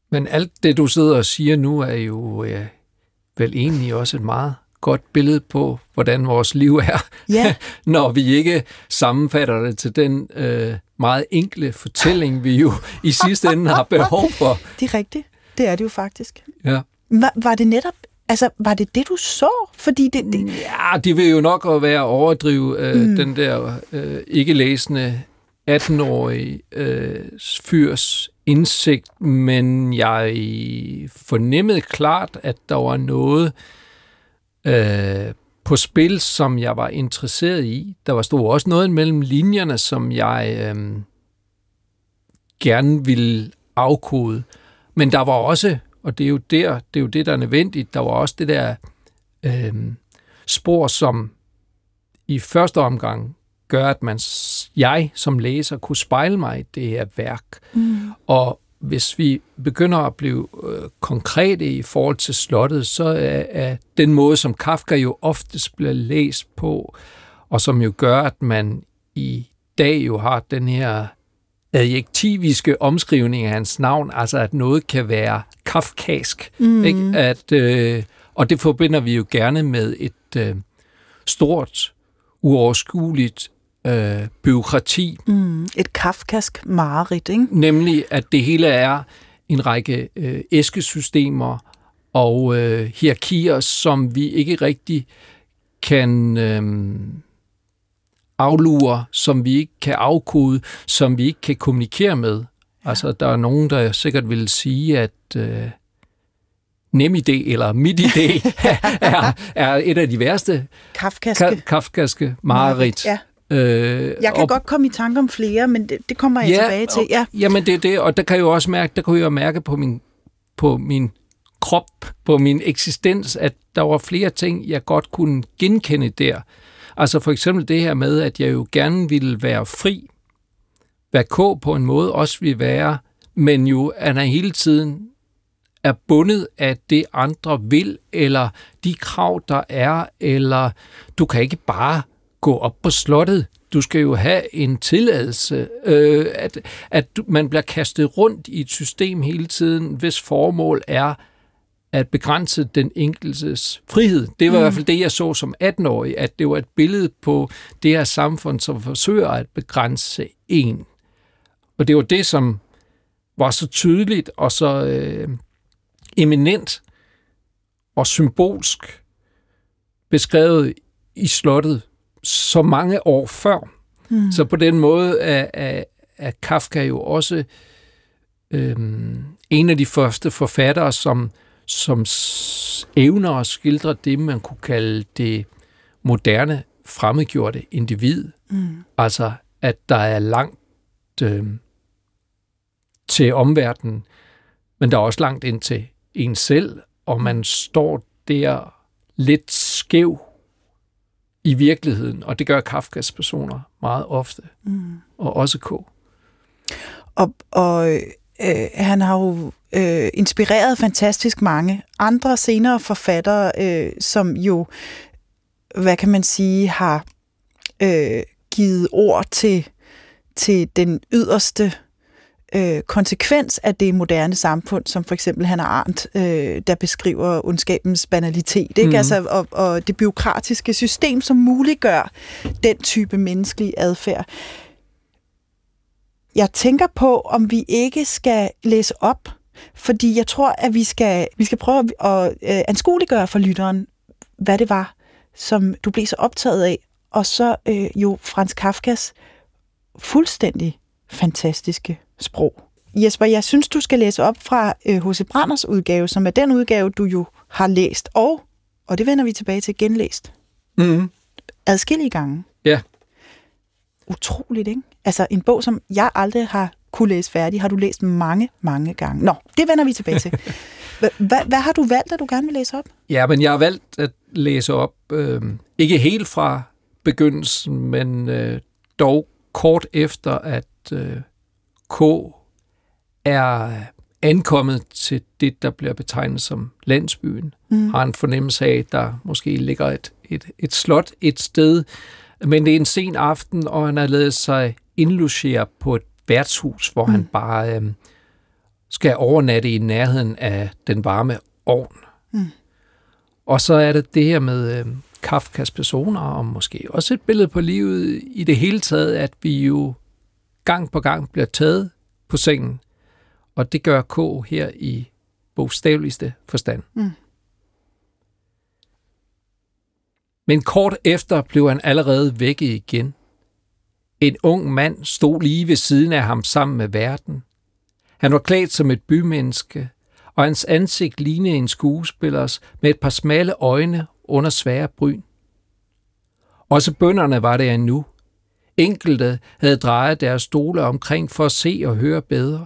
[SPEAKER 3] Men alt det, du sidder og siger nu, er jo ja, vel egentlig også et meget godt billede på, hvordan vores liv er,
[SPEAKER 2] ja.
[SPEAKER 3] når vi ikke sammenfatter det til den øh, meget enkle fortælling, vi jo i sidste ende har behov for.
[SPEAKER 2] Det er rigtigt. Det er det jo faktisk.
[SPEAKER 3] Ja.
[SPEAKER 2] Var, var det netop Altså, var det det, du så? Fordi det, det...
[SPEAKER 3] Ja, de vil jo nok være overdrive øh, mm. den der øh, ikke-læsende 18-årige øh, fyrs indsigt, men jeg fornemmede klart, at der var noget øh, på spil, som jeg var interesseret i. Der var stod også noget mellem linjerne, som jeg øh, gerne ville afkode. Men der var også og det er jo der, det er jo det, der er nødvendigt. Der var også det der øh, spor, som i første omgang gør, at man, jeg som læser kunne spejle mig i det her værk. Mm. Og hvis vi begynder at blive øh, konkrete i forhold til slottet, så er, er den måde, som Kafka jo oftest bliver læst på, og som jo gør, at man i dag jo har den her adjektiviske omskrivning af hans navn, altså at noget kan være kafkask. Mm. Ikke? At, øh, og det forbinder vi jo gerne med et øh, stort, uoverskueligt øh, byråkrati.
[SPEAKER 2] Mm. Et kafkask mareridt, ikke?
[SPEAKER 3] Nemlig, at det hele er en række øh, æskesystemer og øh, hierarkier, som vi ikke rigtig kan... Øh, aflure, som vi ikke kan afkode, som vi ikke kan kommunikere med. Ja. Altså, der er nogen, der sikkert vil sige, at øh, NemID eller MitID er, er et af de værste
[SPEAKER 2] kafkaske, ka-
[SPEAKER 3] kafkaske mareridt.
[SPEAKER 2] Ja. Øh, jeg kan og, godt komme i tanke om flere, men det, det kommer jeg ja, tilbage til. Ja.
[SPEAKER 3] jamen det er det, og der kan jeg jo også mærke, der kunne jeg mærke på min, på min krop, på min eksistens, at der var flere ting, jeg godt kunne genkende der. Altså for eksempel det her med, at jeg jo gerne ville være fri. Hvad K på en måde også vil være, men jo at han hele tiden er bundet af det, andre vil, eller de krav, der er, eller du kan ikke bare gå op på slottet. Du skal jo have en tilladelse, øh, at, at man bliver kastet rundt i et system hele tiden, hvis formål er at begrænse den enkeltes frihed. Det var mm. i hvert fald det, jeg så som 18-årig, at det var et billede på det her samfund, som forsøger at begrænse en. Og det var det, som var så tydeligt og så øh, eminent og symbolsk beskrevet i slottet så mange år før. Mm. Så på den måde er, er, er Kafka jo også øh, en af de første forfattere, som som evner at skildre det, man kunne kalde det moderne, fremmedgjorte individ. Mm. Altså, at der er langt øh, til omverdenen, men der er også langt ind til en selv, og man står der lidt skæv i virkeligheden, og det gør Kafkas personer meget ofte, mm. og også K.
[SPEAKER 2] Og, og øh, han har jo øh, inspireret fantastisk mange andre senere forfattere, øh, som jo, hvad kan man sige, har øh, givet ord til, til den yderste øh, konsekvens af det moderne samfund, som for eksempel Hannah Arendt, øh, der beskriver ondskabens banalitet, ikke? Mm. Altså, og, og det byråkratiske system, som muliggør den type menneskelig adfærd. Jeg tænker på, om vi ikke skal læse op fordi jeg tror, at vi skal, vi skal prøve at øh, anskueliggøre for lytteren, hvad det var, som du blev så optaget af. Og så øh, jo Frans Kafkas fuldstændig fantastiske sprog. Jesper, jeg synes, du skal læse op fra H.C. Øh, Branders udgave, som er den udgave, du jo har læst, og, og det vender vi tilbage til genlæst. Mm. Adskillige gange.
[SPEAKER 3] Ja.
[SPEAKER 2] Utroligt, ikke? Altså en bog, som jeg aldrig har kunne læse færdig, har du læst mange, mange gange. Nå, det vender vi tilbage til. Hvad, hvad har du valgt, at du gerne vil læse op?
[SPEAKER 3] Ja, men jeg har valgt at læse op, øh, ikke helt fra begyndelsen, men øh, dog kort efter, at øh, K er ankommet til det, der bliver betegnet som landsbyen, mm. har en fornemmelse af, at der måske ligger et, et, et slot et sted, men det er en sen aften, og han har lavet sig indlogere på et værtshus, hvor mm. han bare øh, skal overnatte i nærheden af den varme ovn. Mm. Og så er det det her med øh, Kafkas personer, og måske også et billede på livet i det hele taget, at vi jo gang på gang bliver taget på sengen. Og det gør K her i bogstaveligste forstand. Mm. Men kort efter blev han allerede vækket igen. En ung mand stod lige ved siden af ham sammen med verden. Han var klædt som et bymenneske, og hans ansigt lignede en skuespillers med et par smalle øjne under svære bryn. Også bønderne var der endnu. Enkelte havde drejet deres stole omkring for at se og høre bedre.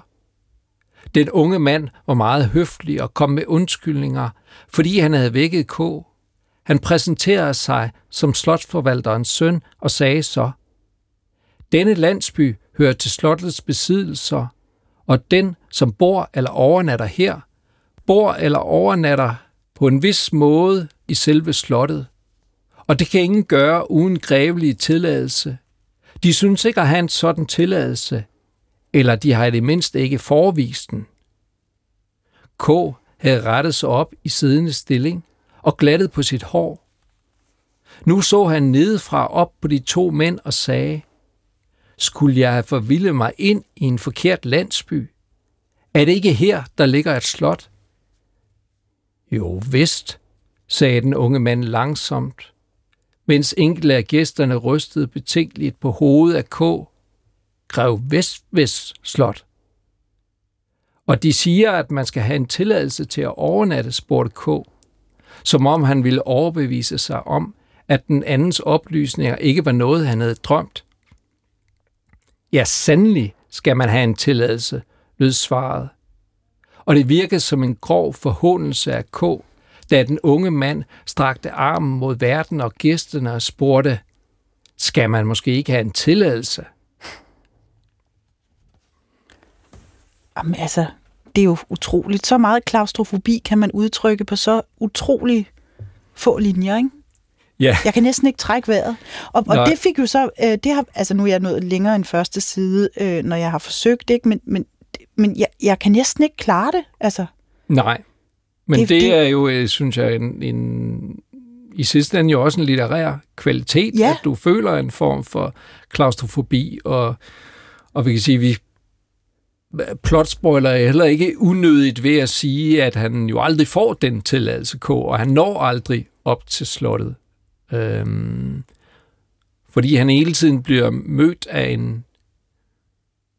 [SPEAKER 3] Den unge mand var meget høflig og kom med undskyldninger, fordi han havde vækket K. Han præsenterede sig som slotsforvalterens søn og sagde så, denne landsby hører til slottets besiddelser, og den, som bor eller overnatter her, bor eller overnatter på en vis måde i selve slottet. Og det kan ingen gøre uden grævelig tilladelse. De synes ikke at have en sådan tilladelse, eller de har i det mindste ikke forvist den. K. havde rettet sig op i siddende stilling og glattet på sit hår. Nu så han nedefra op på de to mænd og sagde, skulle jeg have forvildet mig ind i en forkert landsby? Er det ikke her, der ligger et slot? Jo, vist, sagde den unge mand langsomt, mens enkelte af gæsterne rystede betænkeligt på hovedet af K. Grev Vestvest Slot. Og de siger, at man skal have en tilladelse til at overnatte, spurgte K. Som om han ville overbevise sig om, at den andens oplysninger ikke var noget, han havde drømt. Ja, sandelig skal man have en tilladelse, lød svaret. Og det virkede som en grov forhåndelse af K, da den unge mand strakte armen mod verden og gæsterne og spurgte, skal man måske ikke have en tilladelse?
[SPEAKER 2] Jamen altså, det er jo utroligt. Så meget klaustrofobi kan man udtrykke på så utrolig få linjer, ikke?
[SPEAKER 3] Ja.
[SPEAKER 2] Jeg kan næsten ikke trække vejret. Og, og det fik jo så, øh, det har, altså nu er jeg nået længere end første side, øh, når jeg har forsøgt, ikke? men, men, men jeg, jeg kan næsten ikke klare det. Altså.
[SPEAKER 3] Nej, men det, det, det er jo, øh, synes jeg, en, en, i sidste ende jo også en litterær kvalitet, ja. at du føler en form for klaustrofobi, og, og vi kan sige, vi plotspoiler er heller ikke unødigt ved at sige, at han jo aldrig får den tilladelse, K, og han når aldrig op til slottet. Øhm, fordi han hele tiden bliver mødt af en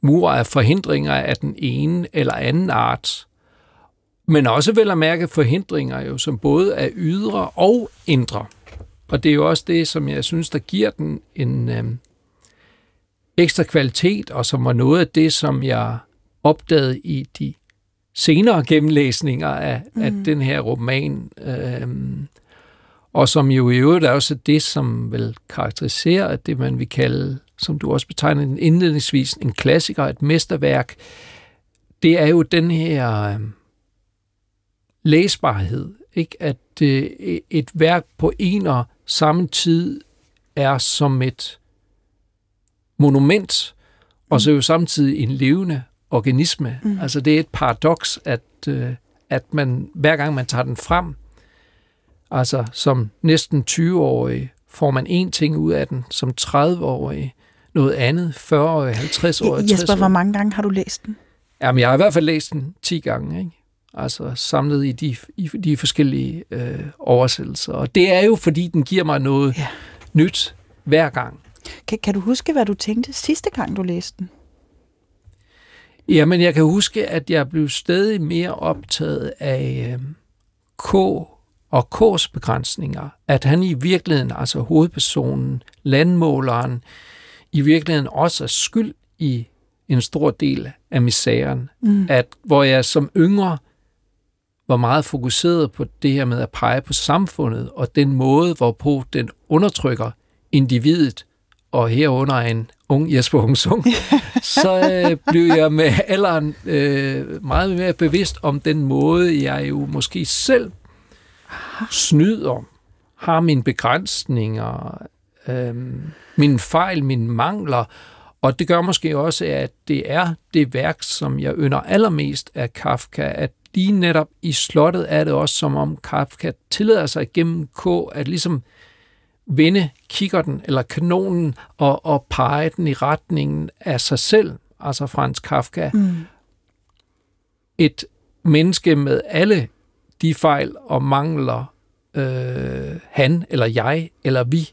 [SPEAKER 3] mur af forhindringer af den ene eller anden art, men også vel at mærke forhindringer, jo, som både er ydre og indre. Og det er jo også det, som jeg synes, der giver den en øhm, ekstra kvalitet, og som var noget af det, som jeg opdagede i de senere gennemlæsninger af, mm. af den her roman. Øhm, og som jo i øvrigt er også det, som vil karakterisere det, man vil kalde, som du også betegner indledningsvis, en klassiker, et mesterværk. Det er jo den her øh, læsbarhed, ikke? at øh, et værk på en og samme tid er som et monument, og så jo samtidig en levende organisme. Mm. Altså det er et paradoks, at, øh, at man hver gang man tager den frem, Altså som næsten 20-årig får man en ting ud af den, som 30-årig noget andet, 40-årig, 50-årig,
[SPEAKER 2] Jesper, hvor mange gange har du læst den?
[SPEAKER 3] Jamen, jeg har i hvert fald læst den 10 gange, ikke? Altså samlet i de, i de forskellige øh, oversættelser. Og det er jo, fordi den giver mig noget ja. nyt hver gang.
[SPEAKER 2] Kan, kan du huske, hvad du tænkte sidste gang, du læste den?
[SPEAKER 3] Jamen, jeg kan huske, at jeg blev stadig mere optaget af øh, K og K's begrænsninger, at han i virkeligheden, altså hovedpersonen, landmåleren, i virkeligheden også er skyld i en stor del af misæren. Mm. At hvor jeg som yngre var meget fokuseret på det her med at pege på samfundet og den måde, hvorpå den undertrykker individet, og herunder en ung Jesper Hungsung, så øh, blev jeg med alderen øh, meget mere bevidst om den måde, jeg jo måske selv snyder, har mine begrænsninger, øh, mine fejl, mine mangler, og det gør måske også, at det er det værk, som jeg ynder allermest af Kafka, at lige netop i slottet er det også, som om Kafka tillader sig gennem K at ligesom vende kikkerten eller kanonen og, og pege den i retningen af sig selv, altså Frans Kafka. Mm. Et menneske med alle de fejl og mangler, øh, han eller jeg eller vi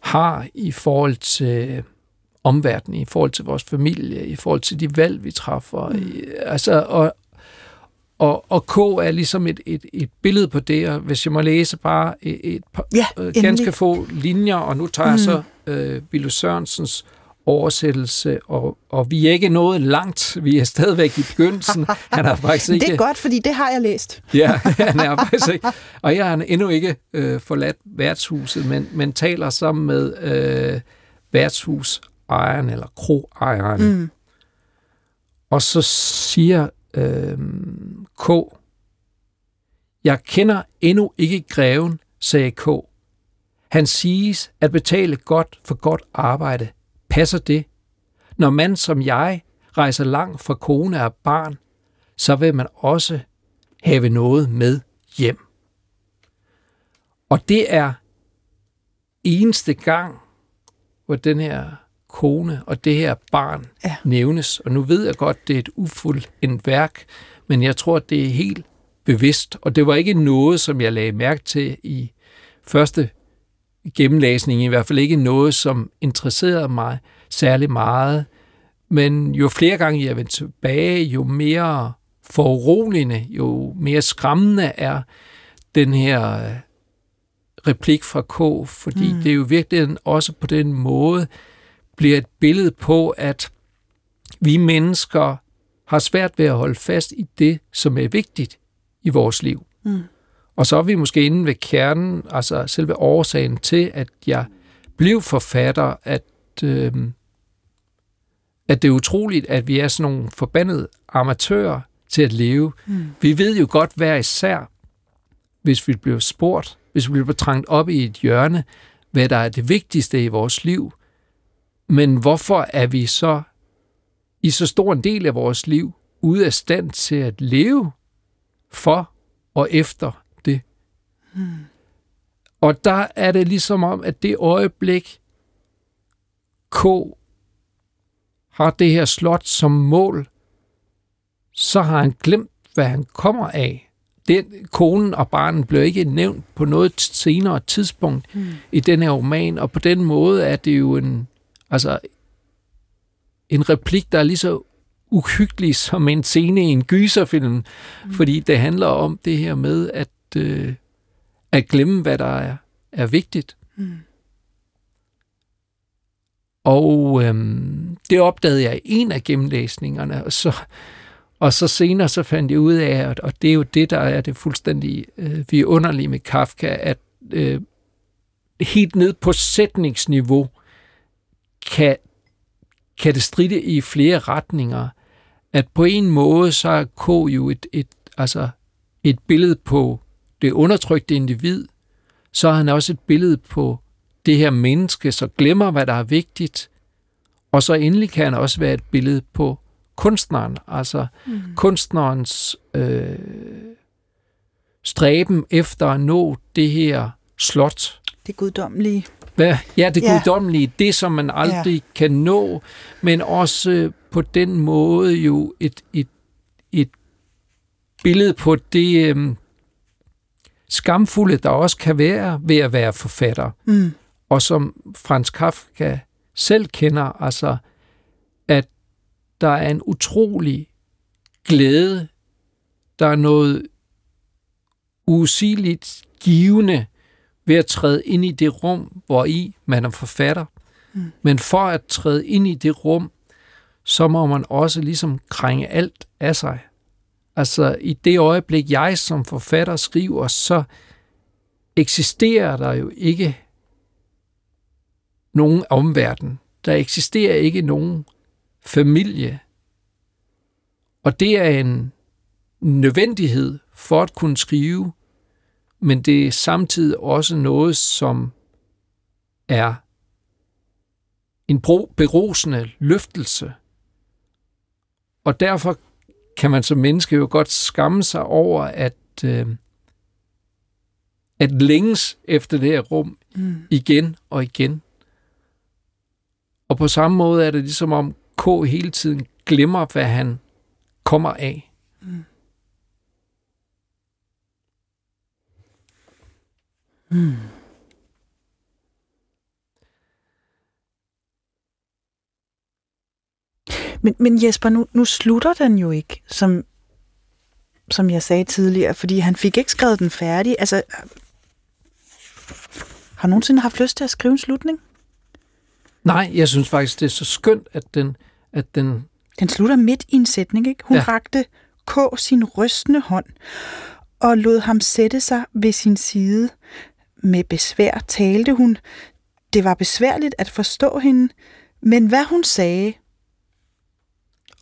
[SPEAKER 3] har i forhold til omverdenen, i forhold til vores familie, i forhold til de valg, vi træffer. Mm. Altså, og, og, og K er ligesom et, et, et billede på det, og hvis jeg må læse bare et, et par, ja, øh, ganske få linjer, og nu tager mm. jeg så øh, Ville Sørensens oversættelse, og, og vi er ikke nået langt. Vi er stadigvæk i begyndelsen.
[SPEAKER 2] Han er faktisk ikke... Det er godt, fordi det har jeg læst.
[SPEAKER 3] ja, han er faktisk ikke. Og jeg har endnu ikke øh, forladt værtshuset, men, men taler sammen med øh, værtshusejeren, eller kroejeren. Mm. Og så siger øh, K. Jeg kender endnu ikke greven, sagde K. Han siges at betale godt for godt arbejde. Passer det? Når man som jeg rejser langt fra kone og barn, så vil man også have noget med hjem. Og det er eneste gang, hvor den her kone og det her barn ja. nævnes. Og nu ved jeg godt, det er et ufuldt en værk, men jeg tror, det er helt bevidst. Og det var ikke noget, som jeg lagde mærke til i første gennemlæsning, i hvert fald ikke noget, som interesserede mig særlig meget. Men jo flere gange jeg vendte tilbage, jo mere foruroligende, jo mere skræmmende er den her replik fra K, fordi mm. det er jo virkelig også på den måde, bliver et billede på, at vi mennesker har svært ved at holde fast i det, som er vigtigt i vores liv. Mm. Og så er vi måske inde ved kernen, altså selve årsagen til, at jeg blev forfatter, at, øh, at det er utroligt, at vi er sådan nogle forbandede amatører til at leve. Mm. Vi ved jo godt hver især, hvis vi bliver spurgt, hvis vi bliver trængt op i et hjørne, hvad der er det vigtigste i vores liv, men hvorfor er vi så i så stor en del af vores liv ude af stand til at leve for og efter Hmm. Og der er det ligesom om, at det øjeblik, K har det her slot som mål, så har han glemt, hvad han kommer af. Den, konen og barnen blev ikke nævnt på noget senere tidspunkt hmm. i den her roman, og på den måde er det jo en Altså, en replik, der er lige så uhyggelig som en scene i en gyserfilm, mm. fordi det handler om det her med at, øh, at glemme, hvad der er, er vigtigt. Mm. Og øhm, det opdagede jeg i en af gennemlæsningerne, og så, og så senere så fandt jeg ud af, og det er jo det, der er det fuldstændig øh, vidunderlige med Kafka, at øh, helt ned på sætningsniveau, kan, kan det stride i flere retninger. At på en måde, så er K jo et, et, altså et billede på det undertrykte individ, så er han også et billede på det her menneske, så glemmer, hvad der er vigtigt. Og så endelig kan han også være et billede på kunstneren, altså mm. kunstnerens øh, stræben efter at nå det her slot.
[SPEAKER 2] Det guddommelige.
[SPEAKER 3] Hvad? Ja, det ja. guddommelige, det som man aldrig ja. kan nå, men også på den måde jo et, et, et billede på det øhm, skamfulde, der også kan være ved at være forfatter. Mm. Og som Frans Kafka selv kender, altså at der er en utrolig glæde, der er noget usigeligt givende ved at træde ind i det rum, hvor i man er forfatter. Mm. Men for at træde ind i det rum, så må man også ligesom krænge alt af sig. Altså, i det øjeblik, jeg som forfatter skriver, så eksisterer der jo ikke nogen omverden. Der eksisterer ikke nogen familie. Og det er en nødvendighed for at kunne skrive, men det er samtidig også noget, som er en berosende løftelse. Og derfor kan man som menneske jo godt skamme sig over, at, øh, at længes efter det her rum mm. igen og igen. Og på samme måde er det ligesom om K hele tiden glemmer, hvad han kommer af. Mm. Mm.
[SPEAKER 2] Men, men Jesper, nu, nu slutter den jo ikke, som, som jeg sagde tidligere, fordi han fik ikke skrevet den færdig. Altså, har du nogensinde haft lyst til at skrive en slutning?
[SPEAKER 3] Nej, jeg synes faktisk, det er så skønt, at den... At den...
[SPEAKER 2] den slutter midt i en sætning, ikke? Hun ja. rakte K sin rystende hånd og lod ham sætte sig ved sin side. Med besvær talte hun. Det var besværligt at forstå hende, men hvad hun sagde,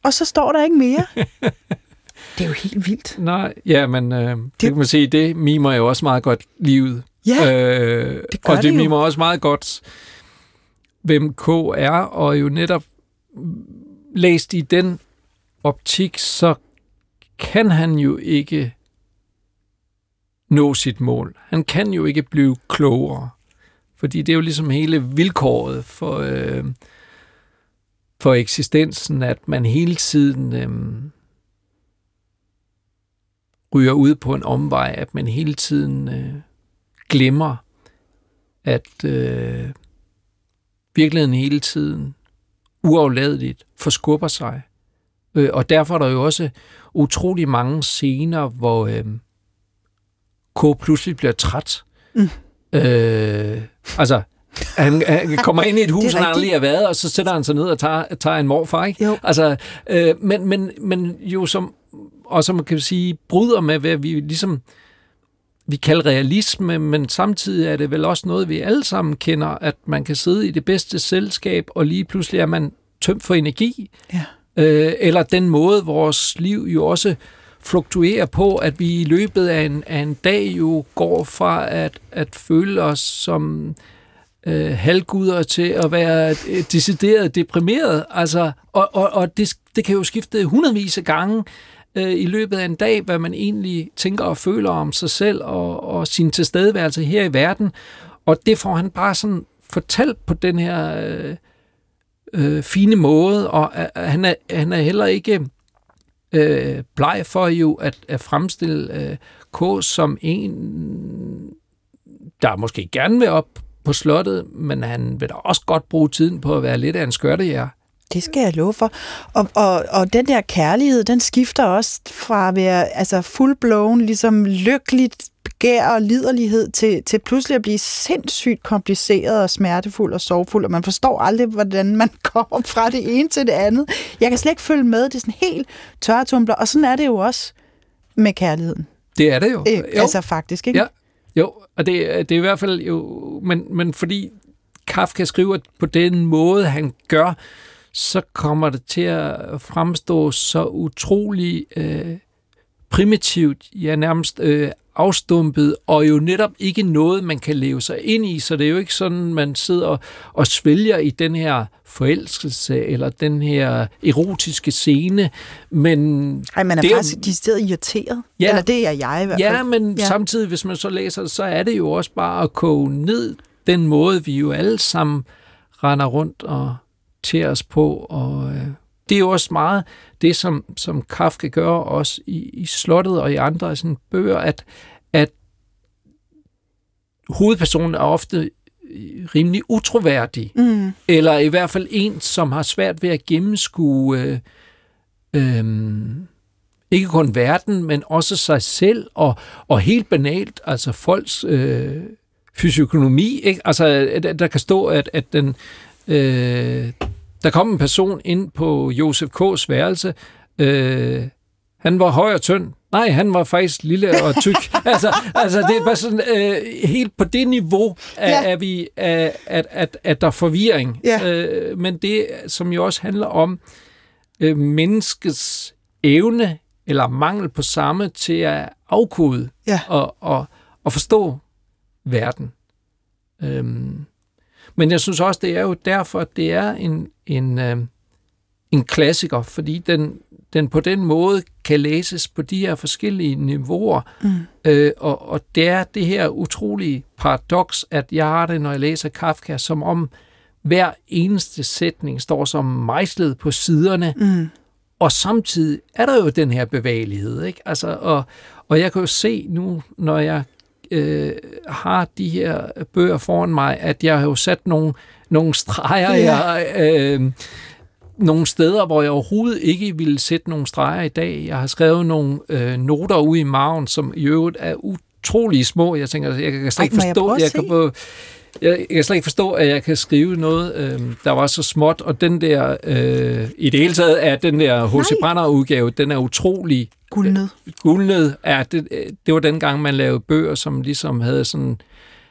[SPEAKER 2] og så står der ikke mere. det er jo helt vildt.
[SPEAKER 3] Nej, ja, men øh, det, det kan man sige, det mimer jo også meget godt livet.
[SPEAKER 2] Ja, øh, det gør
[SPEAKER 3] Og det,
[SPEAKER 2] det
[SPEAKER 3] mimer også meget godt, hvem K er, og jo netop læst i den optik, så kan han jo ikke nå sit mål. Han kan jo ikke blive klogere, fordi det er jo ligesom hele vilkåret for, øh, for eksistensen, at man hele tiden øhm, ryger ud på en omvej, at man hele tiden øh, glemmer, at øh, virkeligheden hele tiden uafladeligt forskubber sig. Øh, og derfor er der jo også utrolig mange scener, hvor øh, K pludselig bliver træt. Mm. Øh, altså, han, han kommer ind i et hus, han aldrig har været, og så sætter han sig ned og tager, tager en morfar, ikke?
[SPEAKER 2] Jo.
[SPEAKER 3] Altså, øh, men, men, men jo som, og som man kan sige, bryder med, hvad vi ligesom, vi kalder realisme, men samtidig er det vel også noget, vi alle sammen kender, at man kan sidde i det bedste selskab, og lige pludselig er man tømt for energi.
[SPEAKER 2] Ja.
[SPEAKER 3] Øh, eller den måde, vores liv jo også fluktuerer på, at vi i løbet af en, af en dag jo går fra at, at føle os som øh, halvguder til at være decideret deprimeret. Altså, og og, og det, det kan jo skifte hundredvis af gange øh, i løbet af en dag, hvad man egentlig tænker og føler om sig selv og, og sin tilstedeværelse her i verden. Og det får han bare sådan fortalt på den her øh, øh, fine måde, og øh, han, er, han er heller ikke øh, bleg for jo at, at fremstille øh, K som en, der måske gerne vil op på slottet, men han vil da også godt bruge tiden på at være lidt af en skørtejær.
[SPEAKER 2] Det skal jeg love for. Og, og, og den der kærlighed, den skifter også fra at være altså full-blown, ligesom lykkeligt begær og liderlighed, til, til pludselig at blive sindssygt kompliceret og smertefuld og sorgfuld, og man forstår aldrig, hvordan man kommer fra det ene til det andet. Jeg kan slet ikke følge med, det er sådan helt tørretumbler, og sådan er det jo også med kærligheden.
[SPEAKER 3] Det er det jo.
[SPEAKER 2] Øh, jo. Altså faktisk, ikke?
[SPEAKER 3] Ja, jo, og det, det er i hvert fald jo, men, men fordi Kafka skriver på den måde, han gør, så kommer det til at fremstå så utrolig øh, primitivt, ja nærmest øh, afstumpet, og jo netop ikke noget, man kan leve sig ind i, så det er jo ikke sådan, man sidder og svælger i den her forelskelse, eller den her erotiske scene, men...
[SPEAKER 2] Ej, man er det, faktisk de steder irriteret, ja, eller det er jeg i hvert
[SPEAKER 3] fald. Ja, men ja. samtidig, hvis man så læser det, så er det jo også bare at koge ned den måde, vi jo alle sammen render rundt og til os på, og øh, det er jo også meget det, som, som Kafka gør også i, i Slottet og i andre sådan bøger, at, at hovedpersonen er ofte rimelig utroværdig, mm. eller i hvert fald en, som har svært ved at gennemskue øh, øh, ikke kun verden, men også sig selv, og, og helt banalt, altså folks øh, fysiognomi. Ikke? Altså, der kan stå, at, at den, øh, der kom en person ind på Josef K.'s værelse. Øh, han var høj og tynd. Nej, han var faktisk lille og tyk. altså, altså, det er bare sådan, øh, helt på det niveau, at, ja. er vi, at, at, at, at der er forvirring. Ja. Øh, men det, som jo også handler om øh, menneskets evne eller mangel på samme til at afkode ja. og, og, og forstå verden. Øhm, men jeg synes også, det er jo derfor, at det er en, en, øh, en klassiker, fordi den, den på den måde kan læses på de her forskellige niveauer. Mm. Øh, og, og det er det her utrolige paradoks, at jeg har det, når jeg læser Kafka, som om hver eneste sætning står som mejslet på siderne, mm. og samtidig er der jo den her bevægelighed. Ikke? Altså, og, og jeg kan jo se nu, når jeg øh, har de her bøger foran mig, at jeg har jo sat nogle, nogle streger, ja. jeg, øh, nogle steder, hvor jeg overhovedet ikke ville sætte nogle streger i dag. Jeg har skrevet nogle øh, noter ude i maven, som i øvrigt er utrolig små. Jeg tænker, jeg kan slet ikke Ej, forstå, jeg, jeg kan på, jeg, jeg kan slet ikke forstå, at jeg kan skrive noget, øh, der var så småt, og den der, øh, i det hele taget er den der H.C. Brenner udgave, den er utrolig
[SPEAKER 2] Guldnød.
[SPEAKER 3] Øh, guldnød, ja, det, det var den gang, man lavede bøger, som ligesom havde sådan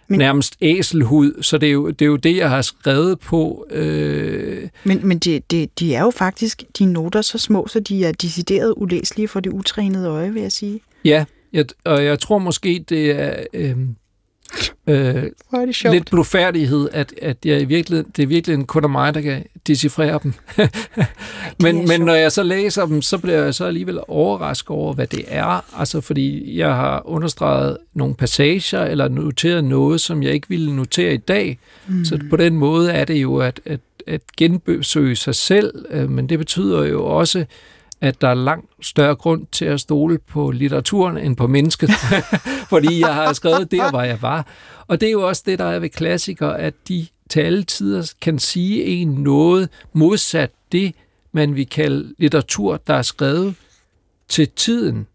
[SPEAKER 3] men, nærmest æselhud, så det er, jo, det er jo det, jeg har skrevet på. Øh...
[SPEAKER 2] Men, men det, det, de er jo faktisk, de noter så små, så de er decideret ulæselige for det utrænede øje, vil jeg sige.
[SPEAKER 3] Ja, jeg, og jeg tror måske, det er... Øh øh,
[SPEAKER 2] Hvor er det sjovt.
[SPEAKER 3] lidt blufærdighed, at, at jeg i virkeligheden, det er virkelig kun af mig, der kan decifrere dem. men, men når jeg så læser dem, så bliver jeg så alligevel overrasket over, hvad det er. Altså fordi jeg har understreget nogle passager, eller noteret noget, som jeg ikke ville notere i dag. Mm. Så på den måde er det jo at, at, at genbesøge sig selv, øh, men det betyder jo også, at der er langt større grund til at stole på litteraturen end på mennesket, fordi jeg har skrevet der, hvor jeg var. Og det er jo også det, der er ved klassikere, at de til alle tider kan sige en noget modsat det, man vil kalde litteratur, der er skrevet til tiden,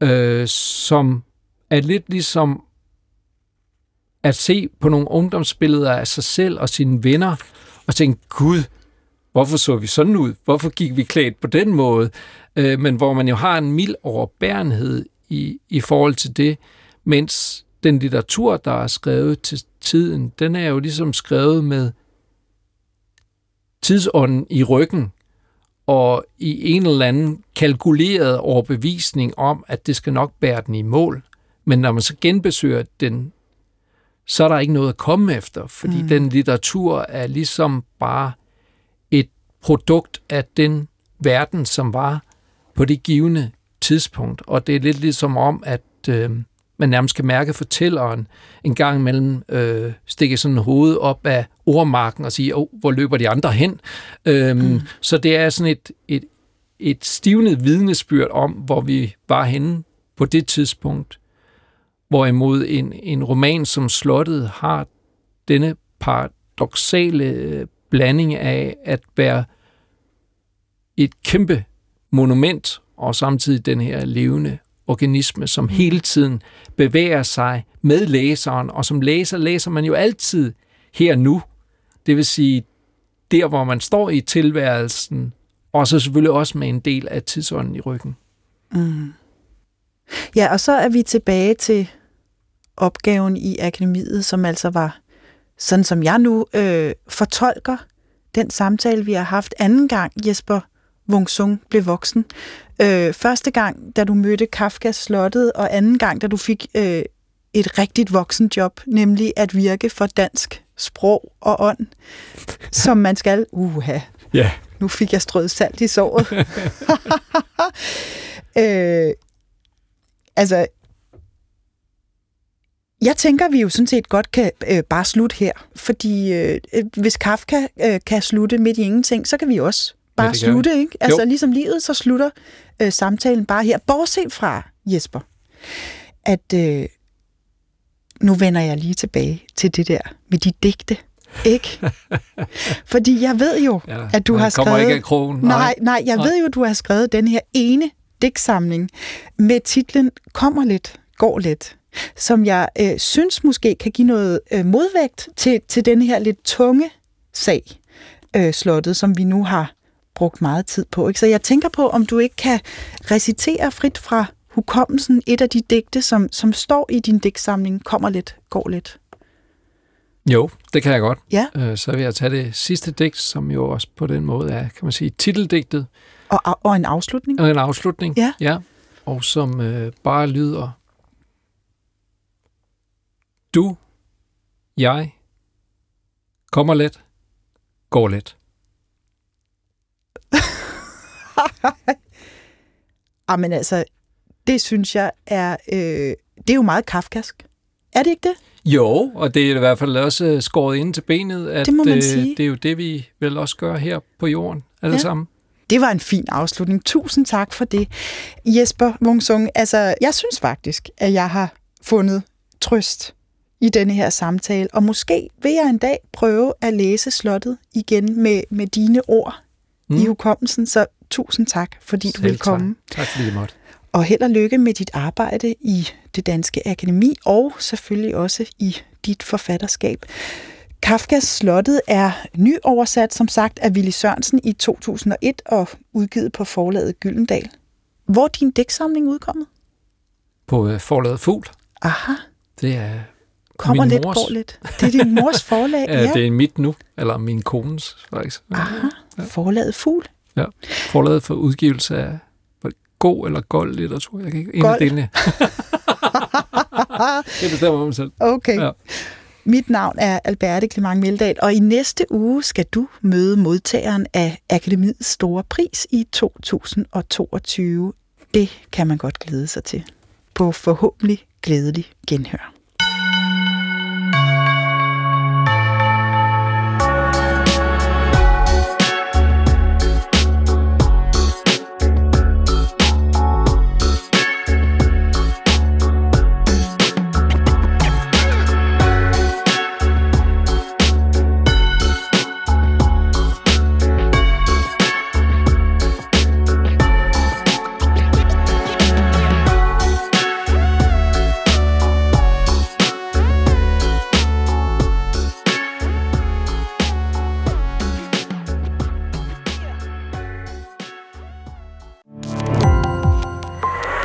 [SPEAKER 3] øh, som er lidt ligesom at se på nogle ungdomsbilleder af sig selv og sine venner, og tænke, gud, hvorfor så vi sådan ud? Hvorfor gik vi klædt på den måde? Øh, men hvor man jo har en mild overbærenhed i, i forhold til det, mens den litteratur, der er skrevet til tiden, den er jo ligesom skrevet med tidsånden i ryggen, og i en eller anden kalkuleret overbevisning om, at det skal nok bære den i mål. Men når man så genbesøger den, så er der ikke noget at komme efter, fordi mm. den litteratur er ligesom bare produkt af den verden, som var på det givende tidspunkt. Og det er lidt ligesom om, at øh, man nærmest kan mærke fortælleren en gang imellem øh, stikke sådan hoved op af ordmarken og sige, åh, oh, hvor løber de andre hen? Øhm, mm. Så det er sådan et, et, et stivnet vidnesbyrd om, hvor vi var henne på det tidspunkt. Hvorimod en, en roman som Slottet har denne paradoxale blanding af at være et kæmpe monument, og samtidig den her levende organisme, som mm. hele tiden bevæger sig med læseren, og som læser, læser man jo altid her nu. Det vil sige, der hvor man står i tilværelsen, og så selvfølgelig også med en del af tidsånden i ryggen. Mm.
[SPEAKER 2] Ja, og så er vi tilbage til opgaven i akademiet, som altså var, sådan som jeg nu øh, fortolker den samtale, vi har haft anden gang, Jesper Wung Sung blev voksen. Øh, første gang, da du mødte Kafkas slottet, og anden gang, da du fik øh, et rigtigt voksenjob, nemlig at virke for dansk sprog og ånd, som man skal. Uha,
[SPEAKER 3] ja.
[SPEAKER 2] nu fik jeg strøget salt i såret. øh, altså, jeg tænker, vi jo sådan set godt kan øh, bare slutte her, fordi øh, hvis Kafka øh, kan slutte midt i ingenting, så kan vi også bare ja, slutte, ikke? Altså jo. ligesom livet, så slutter øh, samtalen bare her. Bortset fra, Jesper, at øh, nu vender jeg lige tilbage til det der med de digte. Ikke? Fordi jeg ved jo, ja, at du har skrevet...
[SPEAKER 3] ikke af krogen.
[SPEAKER 2] Nej, nej, nej jeg nej. ved jo, at du har skrevet den her ene digtsamling med titlen Kommer lidt, går lidt som jeg øh, synes måske kan give noget øh, modvægt til, til den her lidt tunge sag, øh, slottet, som vi nu har brugt meget tid på. Ikke? Så jeg tænker på, om du ikke kan recitere frit fra hukommelsen et af de digte, som, som står i din digtsamling, kommer lidt, går lidt.
[SPEAKER 3] Jo, det kan jeg godt.
[SPEAKER 2] Ja.
[SPEAKER 3] Øh, så vil jeg tage det sidste digt, som jo også på den måde er, kan man sige, titeldigtet.
[SPEAKER 2] Og, og en afslutning.
[SPEAKER 3] Og en afslutning.
[SPEAKER 2] Ja.
[SPEAKER 3] ja. Og som øh, bare lyder, du, jeg, kommer let, går let.
[SPEAKER 2] Jamen altså, det synes jeg er, øh, det er jo meget kafkask. Er det ikke det?
[SPEAKER 3] Jo, og det er i hvert fald også øh, skåret ind til benet, at
[SPEAKER 2] Det må man
[SPEAKER 3] øh,
[SPEAKER 2] sige.
[SPEAKER 3] det er jo det, vi vel også gør her på jorden, alle
[SPEAKER 2] ja.
[SPEAKER 3] sammen.
[SPEAKER 2] Det var en fin afslutning. Tusind tak for det. Jesper Wungsung, altså, jeg synes faktisk, at jeg har fundet trøst i denne her samtale, og måske vil jeg en dag prøve at læse slottet igen med, med dine ord mm. i hukommelsen, så tusind tak, fordi du
[SPEAKER 3] Selv
[SPEAKER 2] vil komme.
[SPEAKER 3] Tak. tak fordi I måtte.
[SPEAKER 2] Og held og lykke med dit arbejde i det danske akademi, og selvfølgelig også i dit forfatterskab. Kafkas Slottet er nyoversat, som sagt, af Willy Sørensen i 2001 og udgivet på forlaget Gyldendal. Hvor er din digtsamling udkommet?
[SPEAKER 3] På øh, forladet Fugl.
[SPEAKER 2] Aha,
[SPEAKER 3] Det er,
[SPEAKER 2] kommer
[SPEAKER 3] Min
[SPEAKER 2] lidt,
[SPEAKER 3] mors.
[SPEAKER 2] går lidt. Det er din mors forlag,
[SPEAKER 3] ja.
[SPEAKER 2] ja.
[SPEAKER 3] det er mit nu, eller min kones faktisk.
[SPEAKER 2] Aha, forlaget Fugl.
[SPEAKER 3] Ja. Forladet for udgivelse af god eller gold litteratur. Jeg kan ikke en af delene. det bestemmer man selv.
[SPEAKER 2] Okay.
[SPEAKER 3] Ja.
[SPEAKER 2] Mit navn er Alberte Clement Meldal, og i næste uge skal du møde modtageren af Akademiets store pris i 2022. Det kan man godt glæde sig til. På forhåbentlig glædelig genhør.